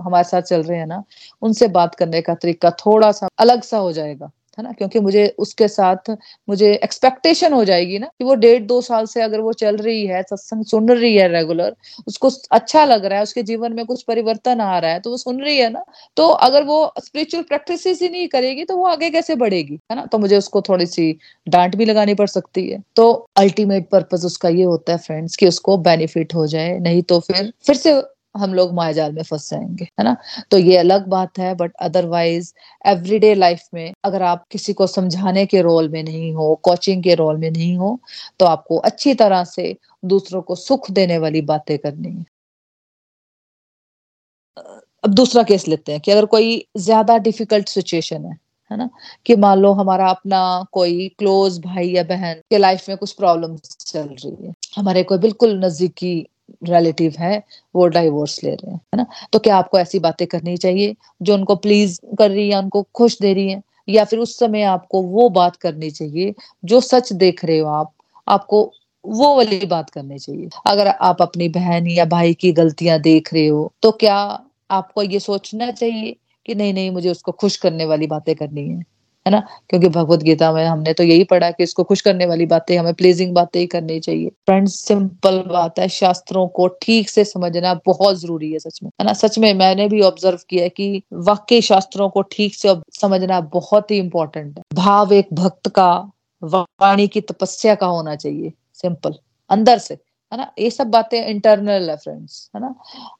हमारे साथ चल रहे हैं ना, उनसे बात करने का तरीका थोड़ा सा अलग सा हो जाएगा। है ना? क्योंकि मुझे उसके साथ मुझे एक्सपेक्टेशन हो जाएगी ना कि वो डेढ़ दो साल से अगर वो चल रही है, सत्संग सुन रही है रेगुलर उसको अच्छा लग रहा है, उसके जीवन में कुछ परिवर्तन आ रहा है तो वो सुन रही है ना तो अगर वो स्पिरिचुअल प्रैक्टिस ही नहीं करेगी तो वो आगे कैसे बढ़ेगी, है ना? तो मुझे उसको थोड़ी सी डांट भी लगानी पड़ सकती है। तो अल्टीमेट पर्पज उसका ये होता है फ्रेंड्स कि उसको बेनिफिट हो जाए, नहीं तो फिर फिर से हम लोग मायाजाल में फंस जाएँगे, है ना? तो ये अलग बात है बट अदरवाइज़ एवरीडे लाइफ में अगर आप किसी को समझाने के रोल में नहीं हो कोचिंग के रोल में नहीं हो तो आपको अच्छी तरह से दूसरों को सुख देने वाली बातें करनी है। अब दूसरा केस लेते हैं कि अगर कोई ज़्यादा डिफ़िकल्ट सिचुएशन है है ना? कि मान लो हमारा अपना कोई क्लोज भाई या बहन के लाइफ में कुछ प्रॉब्लम चल रही है, हमारे कोई बिल्कुल नजदीकी रिलेटिव है, वो डाइवोर्स ले रहे हैं, है ना? तो क्या आपको ऐसी बातें करनी चाहिए जो उनको प्लीज़ कर रही है उनको खुश दे रही है? या फिर उस समय आपको वो बात करनी चाहिए जो सच देख रहे हो आप, आपको वो वाली बात करनी चाहिए। अगर आप अपनी बहन या भाई की गलतियाँ देख रहे हो तो क्या आपको ये सोचना चाहिए कि नहीं नहीं, मुझे उसको खुश करने वाली बातें करनी है? है ना? क्योंकि भगवत गीता में हमने तो यही पढ़ा कि इसको खुश करने वाली बातें, हमें प्लीजिंग बातें ही करनी चाहिए। फ्रेंड्स सिंपल बात है, शास्त्रों को ठीक से समझना बहुत ज़रूरी है सच में। है ना? सच में मैंने भी ऑब्ज़र्व किया कि वाकई शास्त्रों को ठीक से समझना बहुत ही इंपॉर्टेंट है। भाव एक भक्त का, वाणी की तपस्या का होना चाहिए सिंपल अंदर से, है ना? ये सब बातें इंटरनल है फ्रेंड्स है ना?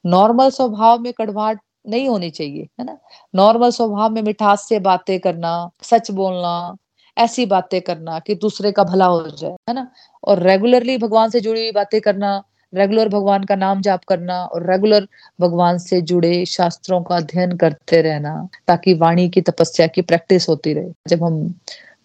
नॉर्मल स्वभाव में कड़वाहट नहीं होनी चाहिए, है ना? नॉर्मल स्वभाव में मिठास से बातें करना, सच बोलना, ऐसी बातें करना कि दूसरे का भला हो जाए, है ना? और रेगुलरली भगवान से जुड़ी बातें करना रेगुलर भगवान का नाम जाप करना और रेगुलर भगवान से जुड़े शास्त्रों का अध्ययन करते रहना ताकि वाणी की तपस्या की प्रैक्टिस होती रहे। जब हम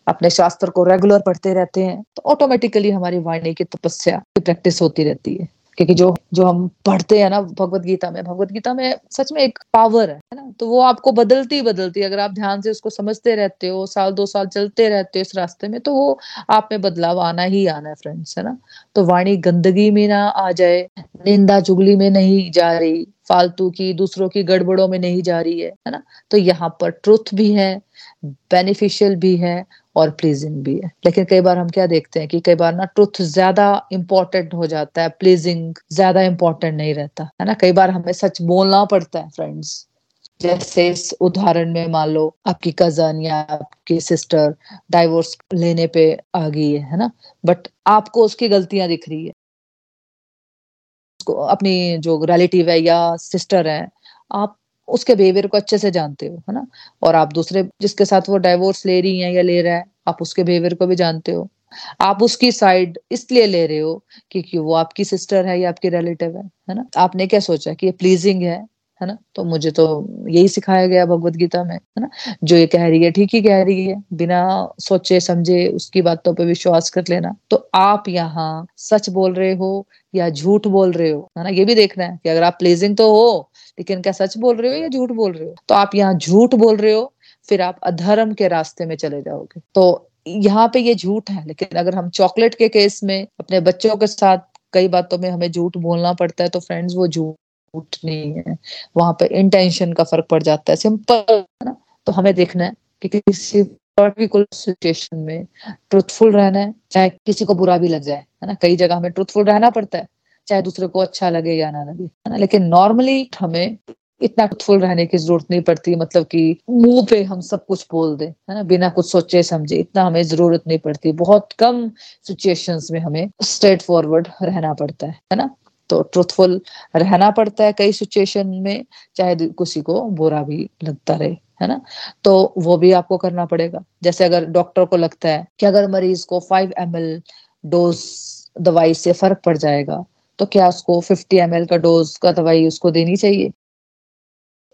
अपने शास्त्र को रेगुलर पढ़ते रहते हैं तो ऑटोमेटिकली हमारी वाणी की तपस्या की प्रैक्टिस होती रहती है। क्योंकि जो जो हम पढ़ते हैं ना भगवत गीता में, भगवत गीता में सच में एक पावर है ना? तो वो आपको बदलती बदलती है। अगर आप ध्यान से उसको समझते रहते हो, साल दो साल चलते रहते हो इस रास्ते में तो वो आप में बदलाव आना ही आना है फ्रेंड्स है ना? तो वाणी गंदगी में ना आ जाए, निंदा चुगली में नहीं जा रही, फालतू की दूसरों की गड़बड़ों में नहीं जा रही है है ना? तो यहाँ पर ट्रुथ भी है बेनिफिशियल भी है और प्लीजिंग भी है। लेकिन कई बार हम क्या देखते हैं कि कई बार ना ट्रुथ ज़्यादा इंपॉर्टेंट हो जाता है प्लीजिंग ज़्यादा इंपॉर्टेंट नहीं रहता, है ना? कई बार हमें सच बोलना पड़ता है फ्रेंड्स जैसे इस उदाहरण में मान लो, आपकी कज़न या आपकी सिस्टर डाइवोर्स लेने पे आ गई है ना? बट आपको उसकी गलतियाँ दिख रही है। अपनी जो रिलेटिव है या सिस्टर है, आप उसके बिहेवियर को अच्छे से जानते हो, है ना? और आप दूसरे, जिसके साथ वो डाइवोर्स ले रही हैं या ले रहा है, आप उसके बिहेवियर को भी जानते हो। आप उसकी साइड इसलिए ले रहे हो क्योंकि वो आपकी सिस्टर है या आपकी रिलेटिव है है ना? आपने क्या सोचा कि ये प्लीजिंग है है ना? तो मुझे तो यही सिखाया गया भगवत गीता में, है ना? जो ये कह रही है, ठीक ही कह रही है। बिना सोचे, समझे उसकी बातों पे विश्वास कर लेना। तो आप यहाँ सच बोल रहे हो या झूठ बोल रहे हो, है ना? ये भी देखना है कि अगर आप प्लेजिंग तो हो लेकिन क्या सच बोल रहे हो या झूठ बोल रहे हो? तो आप यहाँ झूठ बोल रहे हो फिर आप अधर्म के रास्ते में चले जाओगे। तो यहाँ पे ये झूठ है लेकिन अगर हम चॉकलेट के केस में अपने बच्चों के साथ कई बातों में हमें झूठ बोलना पड़ता है तो फ्रेंड्स वो झूठ नहीं है। वहाँ पे इंटेंशन का फ़र्क पड़ जाता है। सिंपल ना? तो हमें देखना है कि किसी पर्टिकुलर सिचुएशन में ट्रुथफुल रहना है चाहे किसी को बुरा भी लग जाए है ना? कई जगह हमें ट्रुथफुल रहना पड़ता है। चाहे दूसरे को अच्छा लगे या ना लगे, है ना? लेकिन नॉर्मली हमें इतना ट्रुथफुल रहने की ज़रूरत नहीं पड़ती मतलब कि मुँह पे हम सब कुछ बोल दे, है ना? बिना कुछ सोचे समझे, इतना हमें ज़रूरत नहीं पड़ती। बहुत कम सिचुएशंस में हमें स्ट्रेट फॉरवर्ड रहना पड़ता है है ना? तो ट्रुथफुल रहना पड़ता है कई सिचुएशन में, चाहे किसी को बुरा भी लगता रहे, है ना? तो वो भी आपको करना पड़ेगा। जैसे अगर डॉक्टर को लगता है कि अगर मरीज़ को फाइव एम डोज दवाई से फ़र्क पड़ जाएगा तो क्या उसको फिफ्टी एम का डोज का दवाई उसको देनी चाहिए?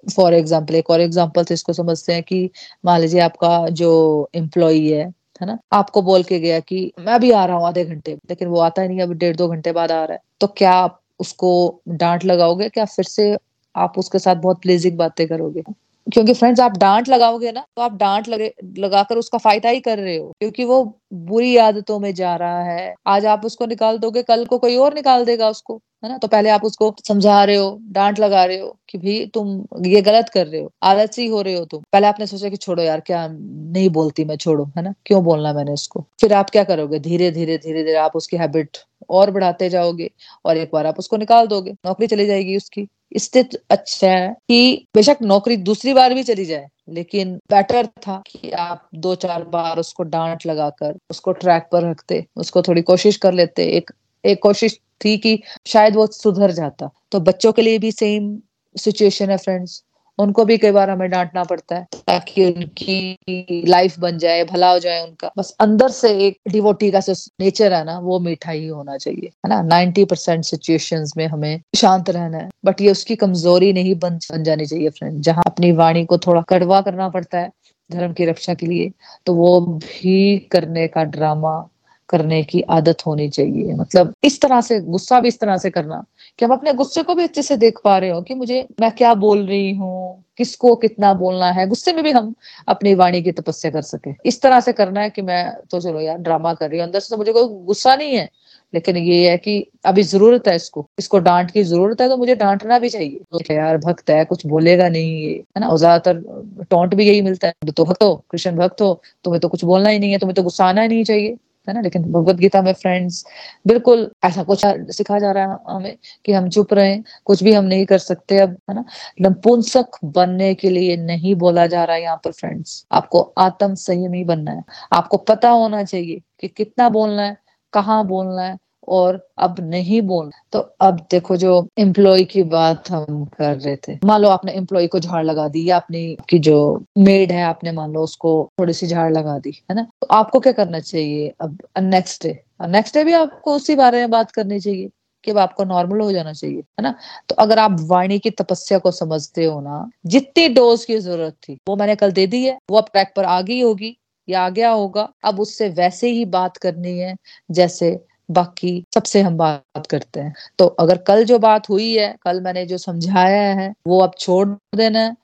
फॉर एग्ज़ाम्पल एक और एग्ज़ाम्पल से इसको समझते हैं कि, मान लीजिए आपका जो एम्प्लॉय है है ना, आपको बोल के गया कि, मैं अभी आ रहा हूँ आधे घंटे, लेकिन वो आता ही नहीं अभी डेढ़ दो घंटे बाद आ रहा है। तो क्या आप उसको डांट लगाओगे? क्या फिर से आप उसके साथ बहुत प्लेजिंग बातें करोगे? क्योंकि फ्रेंड्स आप डांट लगाओगे ना तो आप डांट लगे, लगाकर उसका फ़ायदा ही कर रहे हो, क्योंकि वो बुरी आदतों में जा रहा है। आज आप उसको निकाल दोगे, कल को कोई और निकाल देगा उसको, है ना? तो पहले आप उसको समझा रहे हो, डांट लगा रहे हो कि भाई तुम ये गलत कर रहे हो, आलसी हो रहे हो तुम। पहले आपने सोचा कि छोड़ो यार, क्या नहीं बोलती मैं, छोड़ो, है ना? क्यों बोलना मैंने उसको? फिर आप क्या करोगे? धीरे धीरे धीरे धीरे आप उसकी हैबिट और बढ़ाते जाओगे और एक बार आप उसको निकाल दोगे, नौकरी चली जाएगी उसकी। इससे तो अच्छा है कि बेशक नौकरी दूसरी बार भी चली जाए, लेकिन बेटर था कि आप दो चार बार उसको डांट लगाकर, उसको ट्रैक पर रखते, उसको थोड़ी कोशिश कर लेते। एक एक कोशिश थी कि शायद वो सुधर जाता। तो बच्चों के लिए भी सेम सिचुएशन है फ्रेंड्स उनको भी कई बार हमें डांटना पड़ता है ताकि उनकी लाइफ बन जाए, भला हो जाए उनका। बस अंदर से एक डिवोटी का नेचर है ना, वो मीठा ही होना चाहिए, है ना? नाइन्टी परसेंट सिचुएशन में हमें शांत रहना है। बट ये उसकी कमज़ोरी नहीं बन बन जानी चाहिए फ्रेंड जहाँ अपनी वाणी को थोड़ा कड़वा करना पड़ता है धर्म की रक्षा के लिए तो वो भी करने का ड्रामा करने की आदत होनी चाहिए। मतलब इस तरह से, गुस्सा भी इस तरह से करना कि हम अपने गुस्से को भी अच्छे से देख पा रहे हो कि मुझे, मैं क्या बोल रही हूँ, किसको कितना बोलना है। गुस्से में भी हम अपनी वाणी की तपस्या कर सके। इस तरह से करना है कि मैं तो चलो यार ड्रामा कर रही हूँ। अंदर से तो मुझे कोई गुस्सा नहीं है। लेकिन ये है कि अभी ज़रूरत है इसको। इसको डांट की ज़रूरत है तो मुझे डांटना भी चाहिए। तो यार, भक्त है, कुछ बोलेगा नहीं ये। है ना? और ज़्यादातर टोंट भी यही मिलता है। तो भक्त हो कृष्ण भक्त हो, तुम्हें तो कुछ बोलना ही नहीं है, तुम्हें तो गुस्सा आना ही नहीं चाहिए। है ना, लेकिन भगवत गीता में फ्रेंड्स बिल्कुल ऐसा कुछ सिखा जा रहा है हमें कि हम चुप रहे, कुछ भी हम नहीं कर सकते अब, है ना? नपुंसक बनने के लिए नहीं बोला जा रहा है यहाँ पर फ्रेंड्स आपको आत्म संयमी बनना है। आपको पता होना चाहिए कि कितना बोलना है, कहाँ बोलना है और अब नहीं बोल। तो अब देखो जो एम्प्लॉय की बात हम कर रहे थे। मान लो आपने एम्प्लॉय को झाड़ लगा दी, या अपनी की जो मेड है, आपने मान लो उसको थोड़ी सी झाड़ लगा दी, है ना? तो आपको क्या करना चाहिए अब नेक्स्ट डे नेक्स्ट डे भी आपको उसी बारे में बात करनी चाहिए कि अब आपको नॉर्मल हो जाना चाहिए, है ना? तो अगर आप वाणी की तपस्या को समझते हो ना, जितनी डोज की ज़रूरत थी, वो मैंने कल दे दी है, वो अब ट्रैक पर आ गई होगी, या आ गया होगा, अब उससे वैसे ही बात करनी है, जैसे बाकी सबसे हम बात करते हैं। तो अगर कल जो बात हुई है कल मैंने जो समझाया है वो अब छोड़ देना है।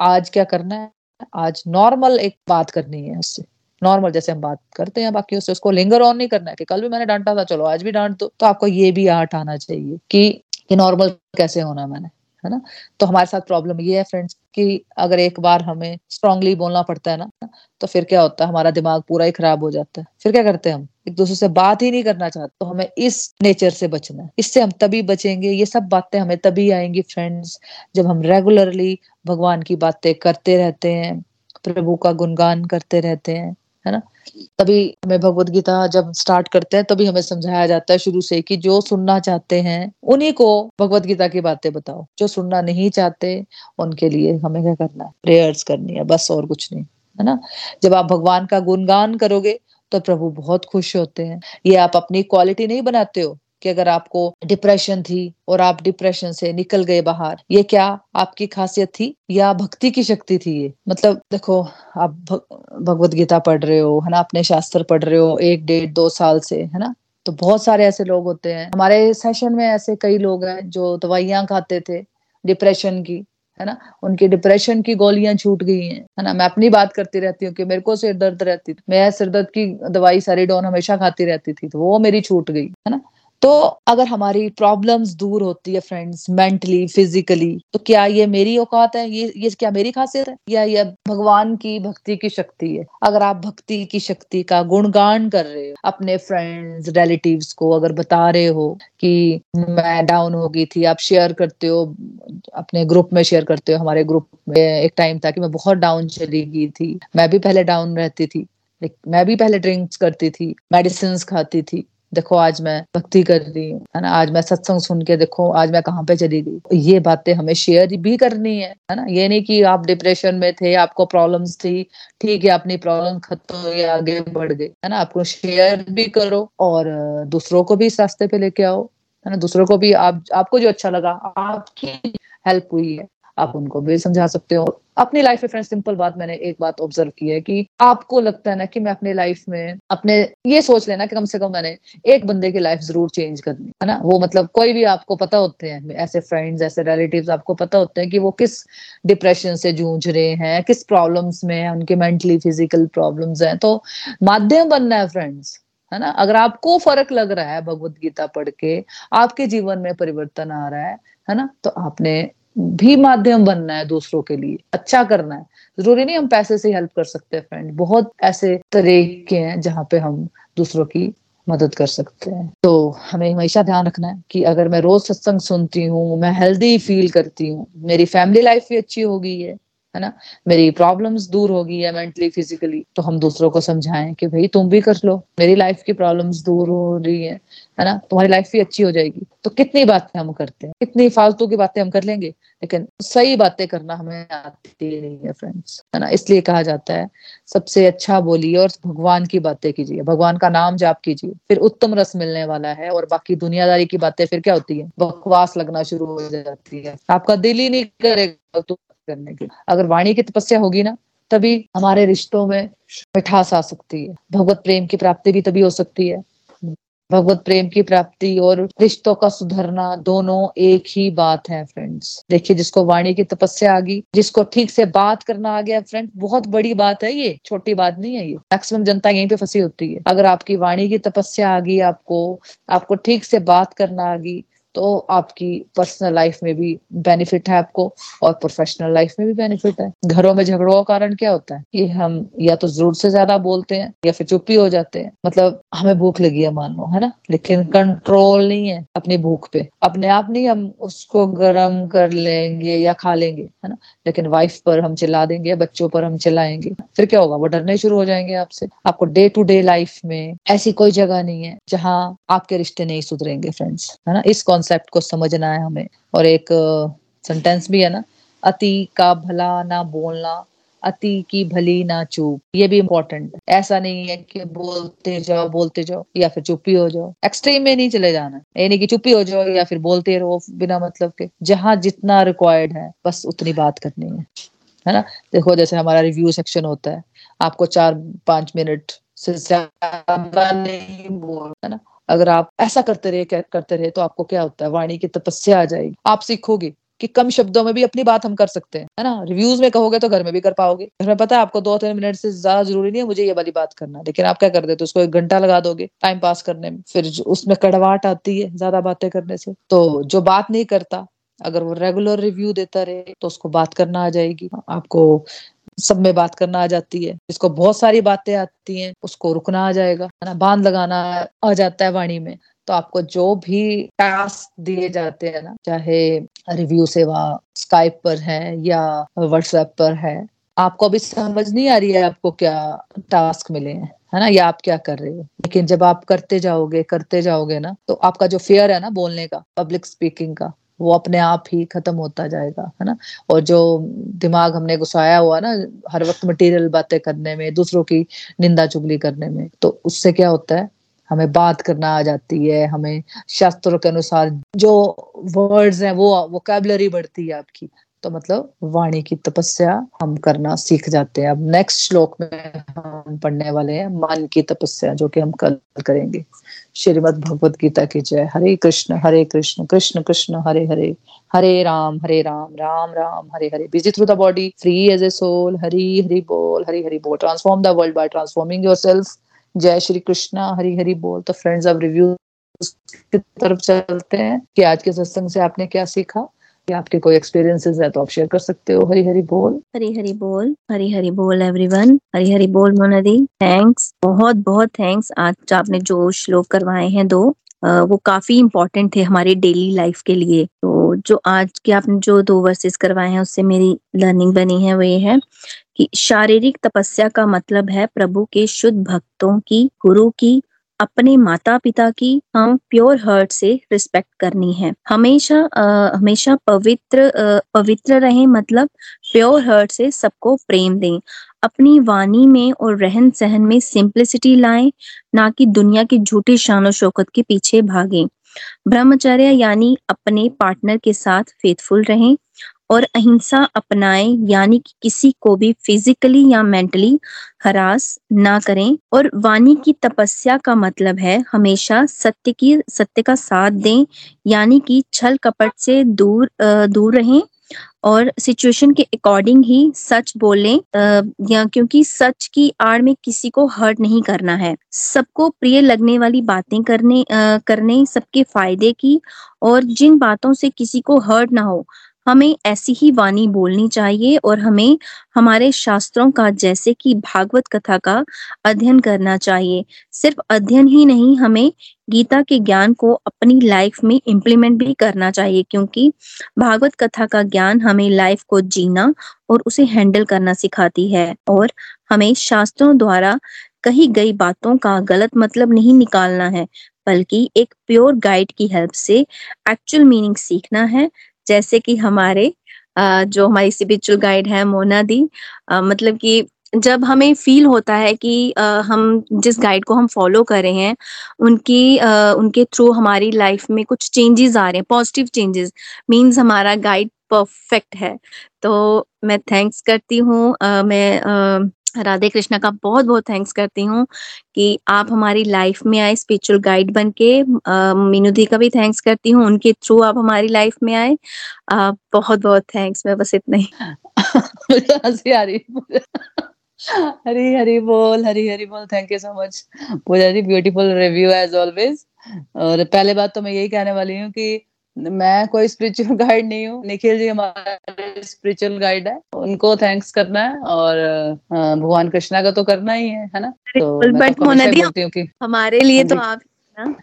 आज क्या करना है? आज नॉर्मल एक बात करनी है उससे। नॉर्मल जैसे हम बात करते हैं बाकी उससे उसको लिंगर ऑन नहीं करना है कि कल भी मैंने डांटा था चलो आज भी डांट दो। तो आपको ये भी आर्ट आना चाहिए कि, कि नॉर्मल कैसे होना मैंने। है ना? तो हमारे साथ प्रॉब्लम ये है फ्रेंड्स कि अगर एक बार हमें स्ट्रांगली बोलना पड़ता है ना तो फिर क्या होता है? हमारा दिमाग पूरा ही खराब हो जाता है। फिर क्या करते हैं हम? एक दूसरे से बात ही नहीं करना चाहते। तो हमें इस नेचर से बचना है। इससे हम तभी बचेंगे। ये सब बातें हमें तभी आएँगी फ्रेंड्स जब हम रेगुलरली भगवान की बातें करते रहते हैं, प्रभु का गुणगान करते रहते हैं, है ना? तभी हमें भगवत गीता जब स्टार्ट करते हैं, तभी हमें समझाया जाता है शुरू से कि जो सुनना चाहते हैं, उन्हीं को भगवत गीता की बातें बताओ। जो सुनना नहीं चाहते, उनके लिए हमें क्या करना है? प्रेयर्स करनी है, बस और कुछ नहीं, है ना? जब आप भगवान का गुणगान करोगे तो प्रभु बहुत खुश होते हैं। ये आप अपनी क्वालिटी नहीं बनाते हो कि अगर आपको डिप्रेशन थी और आप डिप्रेशन से निकल गए बाहर, ये क्या आपकी खासियत थी? या भक्ति की शक्ति थी ये? मतलब देखो, आप भगवत गीता पढ़ रहे हो, है ना? अपने शास्त्र पढ़ रहे हो, एक, डेढ़, दो साल से, है ना? तो बहुत सारे ऐसे लोग होते हैं। हमारे सेशन में ऐसे कई लोग हैं जो दवाइयाँ खाते थे डिप्रेशन की, है ना? उनकी डिप्रेशन की गोलियाँ छूट गई हैं, है ना? मैं अपनी बात करती रहती हूँ कि मेरे को सिर दर्द रहती मैं सिर दर्द की दवाई सरीडोन हमेशा खाती रहती थी तो वो मेरी छूट गई, है ना? तो अगर हमारी प्रॉब्लम्स दूर होती है फ्रेंड्स मेंटली फिजिकली तो क्या ये मेरी औकात है? ये ये क्या मेरी खासियत है? या ये भगवान की भक्ति की शक्ति है? अगर आप भक्ति की शक्ति का गुणगान कर रहे हो, अपने फ्रेंड्स रिलेटिव्स को अगर बता रहे हो कि मैं डाउन हो गई थी, आप शेयर करते हो, अपने ग्रुप में शेयर करते हो, हमारे ग्रुप में एक टाइम था कि मैं बहुत डाउन चली गई थी। मैं भी पहले डाउन रहती थी मैं भी पहले ड्रिंक्स करती थी मेडिसिन खाती थी। देखो, आज मैं भक्ति कर रही हूँ, है ना? आज मैं सत्संग सुन के देखो, आज मैं कहाँ पे चली गई? ये बातें हमें शेयर भी करनी है है ना? ये नहीं कि आप डिप्रेशन में थे, आपको प्रॉब्लम्स थी, ठीक है, अपनी प्रॉब्लम खत्म हुई आगे बढ़ गई, है ना? आपको शेयर भी करो और दूसरों को भी इस रास्ते पे लेके आओ, है ना? दूसरों को भी आप, आपको जो अच्छा लगा, आपकी हेल्प हुई है, आप उनको भी समझा सकते हो। अपनी लाइफ में फ्रेंड सिंपल बात मैंने एक बात ऑब्ज़र्व की है कि आपको लगता है ना कि मैं अपनी लाइफ में अपने, ये सोच लेना कि कम से कम मैंने एक बंदे की लाइफ ज़रूर चेंज करनी, है ना? वो मतलब कोई भी आपको पता होते हैं, ऐसे फ्रेंड्स ऐसे रिलेटिव्स आपको पता होते हैं कि वो किस डिप्रेशन से जूझ रहे हैं, किस प्रॉब्लम्स में उनके मेंटली फ़िज़िकल प्रॉब्लम्स हैं। तो माध्यम बनना है फ्रेंड्स है ना? अगर आपको फ़र्क लग रहा है भगवत गीता पढ़ के, आपके जीवन में परिवर्तन आ रहा है है ना? तो आपने भी माध्यम बनना है दूसरों के लिए अच्छा करना है। ज़रूरी नहीं हम पैसे से हेल्प कर सकते हैं फ्रेंड बहुत ऐसे तरीके हैं जहाँ पे हम दूसरों की मदद कर सकते हैं। तो हमें हमेशा ध्यान रखना है कि अगर मैं रोज सत्संग सुनती हूँ, मैं हेल्दी फील करती हूँ, मेरी फैमिली लाइफ भी अच्छी हो गई है है ना? मेरी प्रॉब्लम्स दूर हो गई है मेंटली फिजिकली तो हम दूसरों को समझाएँ कि, भाई तुम भी कर लो, मेरी लाइफ की प्रॉब्लम्स दूर हो रही है। है ना? तुम्हारी लाइफ भी अच्छी हो जाएगी। तो कितनी बातें हम करते हैं? कितनी फालतू की बातें हम कर लेंगे? लेकिन सही बातें करना हमें आती नहीं है फ्रेंड्स है ना? इसलिए कहा जाता है, सबसे अच्छा बोलिए और भगवान की बातें कीजिए। भगवान का नाम जाप कीजिए। फिर उत्तम रस मिलने वाला है और बाकी दुनियादारी की बातें फिर क्या होती है? बकवास लगना शुरू हो जाती है। आपका दिल ही नहीं करेगा तो करने की अगर वाणी की तपस्या होगी ना, तभी हमारे रिश्तों में मिठास आ सकती है। भगवत प्रेम की प्राप्ति भी तभी हो सकती है। भगवत प्रेम की प्राप्ति और रिश्तों का सुधरना दोनों एक ही बात है फ्रेंड्स देखिए, जिसको वाणी की तपस्या आ गई, जिसको ठीक से बात करना आ गया फ्रेंड बहुत बड़ी बात है ये, छोटी बात नहीं है ये। मैक्सिमम जनता यहीं पे फंसी होती है। अगर आपकी वाणी की तपस्या आ गई, आपको आपको ठीक से बात करना आ गई तो आपकी पर्सनल लाइफ में भी बेनिफिट है आपको और प्रोफेशनल लाइफ में भी बेनिफिट है। घरों में झगड़ों का कारण क्या होता है? कि हम या तो ज़रूर से ज़्यादा बोलते हैं या फिर चुप्पी हो जाते हैं। मतलब हमें भूख लगी है मान लो, है ना? लेकिन कंट्रोल नहीं है अपनी भूख पे। अपने आप नहीं, हम उसको गर्म कर लेंगे या खा लेंगे, है ना? लेकिन वाइफ पर हम चिल्ला देंगे बच्चों पर हम चिल्लाएँगे। फिर क्या होगा? वो डरने शुरू हो जाएँगे आपसे। आपको डे टू डे लाइफ में ऐसी कोई जगह नहीं है जहाँ आपके रिश्ते नहीं सुधरेंगे फ्रेंड्स है ना? इस कॉन्सेप्ट को समझना है हमें। और एक सेंटेंस भी है ना, अति का भला ना बोलना, अति की भली ना चूप, ये भी इम्पोर्टेंट ऐसा नहीं है कि बोलते जाओ बोलते जाओ, या फिर चुप्पी हो जाओ। एक्सट्रीम में नहीं चले जाना। ये नहीं कि चुप्पी हो जाओ या फिर बोलते रहो बिना मतलब के। जहाँ जितना रिक्वायर्ड है, बस उतनी बात करनी है। है ना? देखो, जैसे हमारा रिव्यू सेक्शन होता है, आपको चार, पाँच मिनट से ज़्यादा नहीं बोल, है ना? अगर आप ऐसा करते रहे करते रहे तो आपको क्या होता है? वाणी की तपस्या आ जाएगी। आप सीखोगे कि कम शब्दों में भी अपनी बात हम कर सकते हैं, है ना? रिव्यूज़ में कहोगे तो घर में भी कर पाओगे। घर में पता है आपको दो तीन मिनट से ज़्यादा ज़रूरी नहीं है मुझे ये वाली बात करना, लेकिन आप क्या कर देते उसको एक घंटा लगा दोगे टाइम पास करने में। फिर उसमें कड़वाहट आती है ज़्यादा बातें करने से तो जो बात नहीं करता, अगर वो रेगुलर रिव्यू देता रहे तो उसको बात करना आ जाएगी। आपको सब में बात करना आ जाती है। जिसको बहुत सारी बातें आती हैं, उसको रुकना आ जाएगा, है ना? बाँध लगाना आ जाता है वाणी में। तो आपको जो भी टास्क दिए जाते हैं ना, चाहे रिव्यू सेवा स्काइप पर है या व्हाट्सएप पर है, आपको अभी समझ नहीं आ रही है आपको क्या टास्क मिले हैं, है ना? या आप क्या कर रहे हो? लेकिन जब आप करते जाओगे करते जाओगे ना तो आपका जो फेयर है ना बोलने का पब्लिक स्पीकिंग का वो अपने आप ही खत्म होता जाएगा, है ना? और जो दिमाग हमने घुसाया हुआ ना, हर वक्त मटेरियल बातें करने में, दूसरों की निंदा चुगली करने में तो उससे क्या होता है? हमें बात करना आ जाती है, हमें शास्त्रों के अनुसार जो वर्ड्स हैं, वो वोकेबलरी बढ़ती है आपकी। तो मतलब वाणी की तपस्या हम करना सीख जाते हैं। अब नेक्स्ट श्लोक में हम पढ़ने वाले हैं, मन की तपस्या, जो कि हम कल करेंगे। श्रीमद भगवद गीता की जय। Hare Krishna Hare Krishna Krishna Krishna, Hare Hare. Hare Ram Hare Ram Ram Ram, Hare Hare. Busy through the body free as a soul Hari, Hari बोल, हरी, हरि बोल। Transform the world by transforming yourself जय श्री कृष्ण, हरी हरी बोल। तो friends अब review की तरफ़ चलते हैं कि आज के सत्संग से आपने क्या सीखा? या आपके कोई एक्सपीरियंसेस है तो आप शेयर कर सकते हो। हरी हरी बोल। हरी हरी बोल। हरी हरी बोल एवरीवन हरी हरी बोल मोनदी थैंक्स बहुत बहुत थैंक्स आज आपने जो श्लोक करवाए हैं दो वो काफ़ी इम्पोर्टेंट थे हमारे डेली लाइफ के लिए। तो जो आज के आपने जो दो वर्सेस करवाए हैं, उससे मेरी लर्निंग बनी है, वो ये है कि शारीरिक तपस्या का मतलब है प्रभु के शुद्ध भक्तों की, गुरु की अपने माता पिता की हम प्योर हर्ट से रिस्पेक्ट करनी है। हमेशा आ, हमेशा पवित्र आ, पवित्र रहें मतलब प्योर हर्ट से सबको प्रेम दें। अपनी वाणी में और रहन सहन में सिंप्लिसिटी लाएँ ना कि दुनिया की झूठी शान और शौकत के पीछे भागें। ब्रह्मचर्य यानी अपने पार्टनर के साथ फेथफुल रहें। और अहिंसा अपनाएँ यानी कि किसी को भी फिजिकली या मेंटली हरास ना करें। और वाणी की तपस्या का मतलब है हमेशा सत्य की सत्य का साथ दें यानी कि छल कपट से दूर दूर रहें और सिचुएशन के अकॉर्डिंग ही सच बोलें या क्योंकि सच की आड़ में किसी को हर्ट नहीं करना है। सबको प्रिय लगने वाली बातें करने आ, करने सबके फ़ायदे की और जिन बातों से किसी को हर्ट ना हो हमें ऐसी ही वाणी बोलनी चाहिए और हमें हमारे शास्त्रों का, जैसे कि भागवत कथा का, अध्ययन करना चाहिए। सिर्फ़ अध्ययन ही नहीं, हमें गीता के ज्ञान को अपनी लाइफ में इम्प्लीमेंट भी करना चाहिए, क्योंकि भागवत कथा का ज्ञान हमें लाइफ को जीना और उसे हैंडल करना सिखाती है और हमें शास्त्रों द्वारा कही गई बातों का गलत मतलब नहीं निकालना है, बल्कि एक प्योर गाइड की हेल्प से एक्चुअल मीनिंग सीखना है। जैसे कि हमारे जो हमारी स्पिरिचुअल गाइड है, मोना दी मतलब कि जब हमें फील होता है कि हम जिस गाइड को हम फॉलो कर रहे हैं, उनकी उनके थ्रू हमारी लाइफ में कुछ चेंजेस आ रहे हैं पॉजिटिव चेंजेस मींस हमारा गाइड परफेक्ट है। तो मैं थैंक्स करती हूँ। मैं राधे कृष्णा का बहुत बहुत थैंक्स करती हूँ कि आप हमारी लाइफ में आए स्पिरिचुअल गाइड बन के। मीनू दी का भी थैंक्स करती हूँ उनके थ्रू आप हमारी लाइफ में आए। आ, बहुत बहुत थैंक्स मैं बस इतना ही। हँसी आ रही हरी हरी बोल हरी हरी बोल thank you so much Pooja ji beautiful review as always और पहले बात तो मैं यही कहने वाली हूँ कि मैं कोई स्पिरिचुअल गाइड नहीं हूँ। निखिल जी हमारे स्पिरिचुअल गाइड है। उनको थैंक्स करना है और भगवान कृष्णा का तो करना ही है है ना? तो बट तो कि हमारे लिए तो आप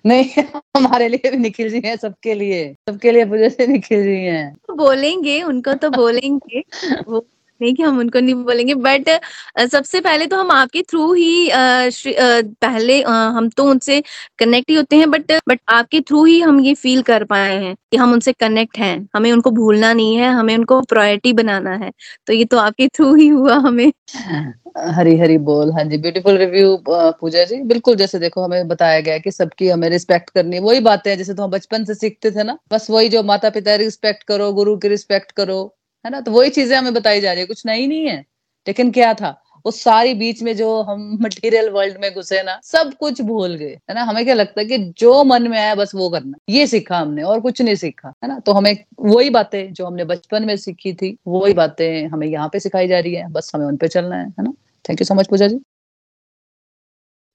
नहीं हमारे लिए भी निखिल जी हैं सबके लिए। सबके लिए पूजा से निखिल जी हैं। बोलेंगे उनको तो बोलेंगे। वो नहीं कि हम उनको नहीं बोलेंगे बट सबसे पहले तो हम आपके थ्रू ही पहले हम तो उनसे कनेक्ट ही होते हैं बट बट आपके थ्रू ही हम ये फील कर पाए हैं कि हम उनसे कनेक्ट हैं। हमें उनको भूलना नहीं है, हमें उनको प्रायोरिटी बनाना है। तो ये तो आपके थ्रू ही हुआ हमें। हरी हरी बोल। हाँ जी ब्यूटीफुल रिव्यू पूजा जी। बिल्कुल, जैसे देखो हमें बताया गया कि सबकी हमें रिस्पेक्ट करनी वही बातें जैसे तो हम बचपन से सीखते थे ना, बस वही जो माता पिता रिस्पेक्ट करो, गुरु की रिस्पेक्ट करो। है ना? तो वही चीज़ें हमें बताई जा रही है। कुछ नई नहीं है। लेकिन क्या था? उस सारी बीच में जो हम मटेरियल वर्ल्ड में घुसे ना, सब कुछ भूल गए। है ना? हमें क्या लगता है कि जो मन में आया, बस वो करना। ये सीखा हमने, और कुछ नहीं सीखा। है ना? तो हमें वही बातें जो हमने बचपन में सीखी थी, वही बातें हमें यहाँ पे सिखाई जा रही है। बस हमें उन पे चलना है। है ना? Thank you so much Pooja ji.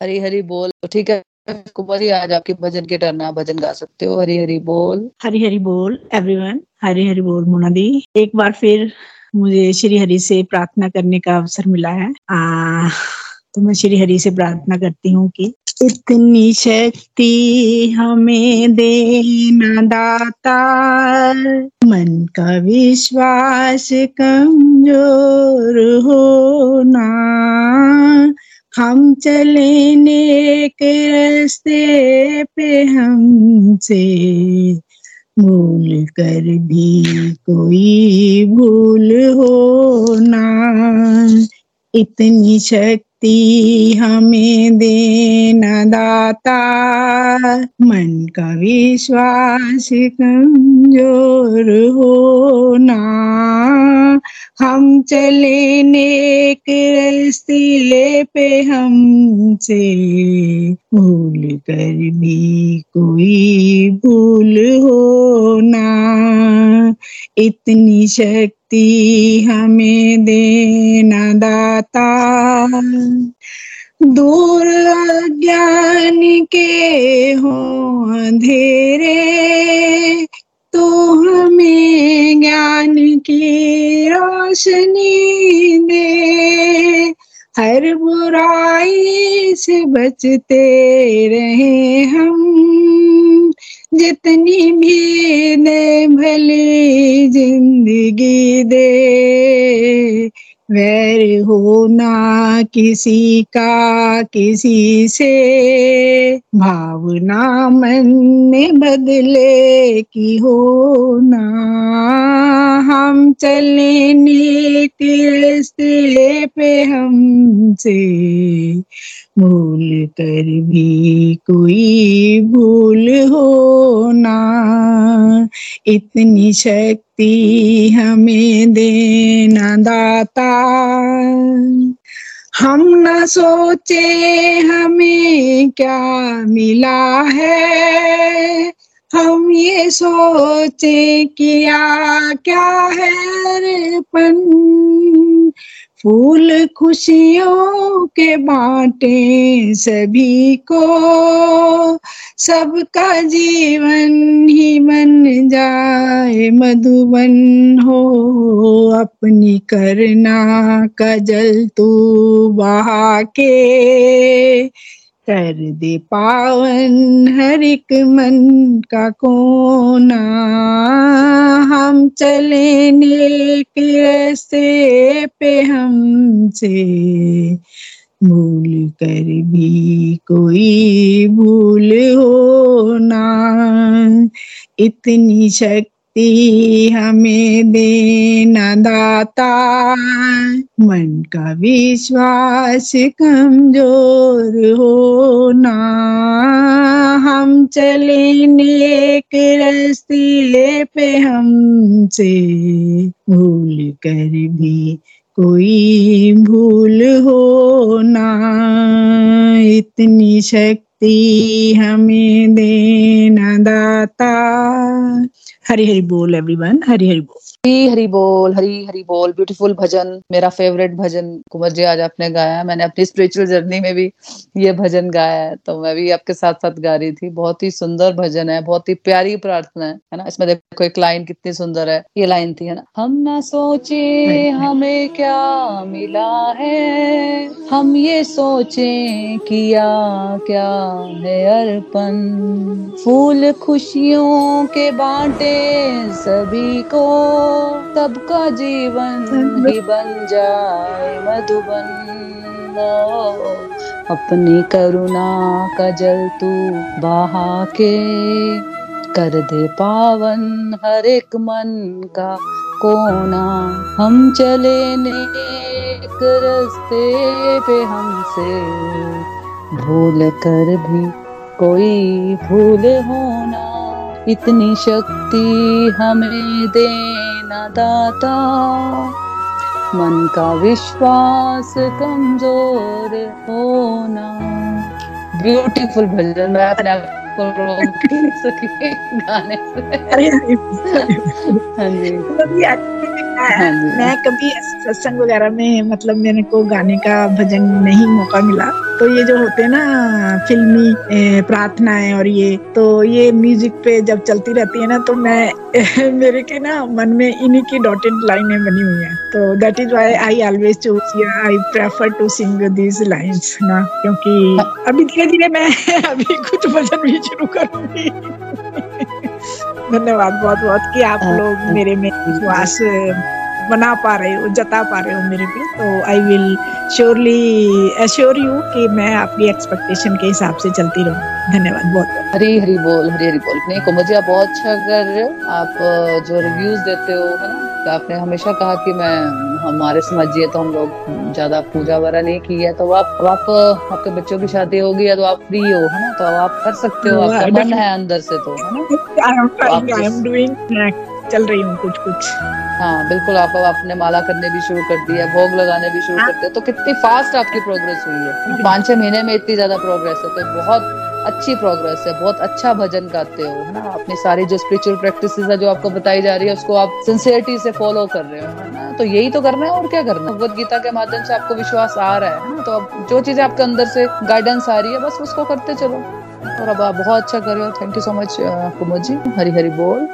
Hari Hari बोल। तो ठीक है। कुमारी आज आपकी भजन के टर्न भजन गा सकते हो। हरी हरी बोल। हरी हरी बोल एवरीवन हरी हरी बोल मोना दी। एक बार फिर मुझे श्री हरि से प्रार्थना करने का अवसर मिला है। आ, तो मैं श्री हरि से प्रार्थना करती हूँ कि इतनी शक्ति हमें देना दाता मन का विश्वास कमज़ोर होना। हम चले नेक रस्ते पे हमसे। भूल कर भी कोई भूल हो ना। इतनी शक्ति हमें देना दाता। मन का विश्वास कमज़ोर हो ना हम चले नेक रस्ते पे हमसे। भूल कर भी कोई भूल हो ना इतनी शक्ति हमें देना दाता। दूर ज्ञान के हो अंधेरे तो हमें ज्ञान की रोशनी दे। हर बुराई से बचते रहे हम, जितनी भी दे भली ज़िंदगी दे। वैर होना किसी का, किसी से। भावना मन में बदले की होना हम चले नीति पे हमसे। भूल कर भी कोई भूल होना इतनी शक्ति हमें देना दाता। हम न सोचे हमें क्या मिला है। हम ये सोचे किया क्या है अर्पण फूल खुशियों के बाटे सभी को। सबका जीवन ही बन जाए, मधुबन हो अपनी करना का जल तू बहा के कर दे पावन हर एक मन का कोना। हम चले नेक पे हमसे। भूल कर भी कोई भूल होना इतनी शक्ति हमें देना दाता। मन का विश्वास कमज़ोर होना। हम चले नेक रास्ते पे हमसे। भूल कर भी कोई भूल होना। इतनी शक्ति हमें देना दाता। हरी हरी बोल एवरीवन हरी हरी बोल हरी हरी बोल हरी हरी बोल ब्यूटीफुल भजन मेरा फेवरेट भजन कुमार जी आज आपने गाया। मैंने अपनी स्पिरिचुअल जर्नी में भी ये भजन गाया है। तो मैं भी आपके साथ साथ गा रही थी। बहुत ही सुंदर भजन है बहुत ही प्यारी प्रार्थना है है ना? इसमें देखो एक लाइन कितनी सुंदर है। ये लाइन थी है ना? हम ना सोचे हमें क्या मिला है? हम ये सोचे किया क्या है अर्पण। फूल खुशियों के बांटे सभी को सबका जीवन ही बन जाए मधुबन। अपनी करुणा का जल तू बहा के कर दे पावन हर एक मन का कोना। हम चले नेक रस्ते पे हमसे। भूल कर भी कोई भूल होना। इतनी शक्ति हमें देना दाता। मन का विश्वास कमज़ोर होना। ब्यूटीफुल भजन मैं अपने आप गाने से। हाँ जी। हाँ। जी। मैं कभी सत्संग वगैरह में मतलब मेरे को गाने का भजन नहीं मौका मिला। तो ये जो होते हैं ना फिल्मी प्रार्थनाएँ और ये तो ये म्यूज़िक पे जब चलती रहती है ना तो मैं मेरे के ना मन में इन्हीं की डॉटेड लाइनें बनी हुई हैं। तो that is why I always choose I prefer to sing these lines ना क्योंकि अभी धीरे धीरे मैं अभी कुछ भजन भी शुरू करूँगी। धन्यवाद बहुत बहुत कि आप हाँ, लोग मेरे में विश्वास बना पा रहे हो जता पा रहे हो मेरे पे तो I will surely assure you कि मैं आपकी एक्सपेक्टेशन के हिसाब से चलती रहूँ। धन्यवाद बहुत हरी हरी बोल हरी हरी बोल। नहीं कुमार जी आप बहुत अच्छा कर रहे हो। आप जो रिव्यूज़ देते हो है ना? तो आपने हमेशा कहा कि मैं हमारे समझिए तो हम लोग ज़्यादा पूजा वगैरह नहीं की है। तो आप अब आप आपके बच्चों की शादी होगी है तो आप फ्री हो है ना? तो आप कर सकते हो आपका मन है अंदर से तो है ना? चल रही हूँ कुछ कुछ हाँ बिल्कुल आप अब आपने माला करने भी शुरू कर दी है भोग लगाने भी शुरू कर दिया तो कितनी फास्ट आपकी प्रोग्रेस हुई है। पाँच छह महीने में इतनी ज़्यादा प्रोग्रेस है तो बहुत अच्छी प्रोग्रेस है बहुत अच्छा भजन गाते हो है ना? अपनी सारी जो स्पिरिचुअल प्रैक्टिस है जो आपको बताई जा रही है उसको आप सिंसियरिटी से फॉलो कर रहे हो है ना? तो यही तो करना है और क्या करना है? भगवत गीता के माध्यम से आपको विश्वास आ रहा है ना? तो अब जो चीज़ें आपके अंदर से गाइडेंस आ रही है बस उसको करते चलो। और अब आप बहुत अच्छा कर रहे हो thank you so much Kumud ji Hari Hari बोल।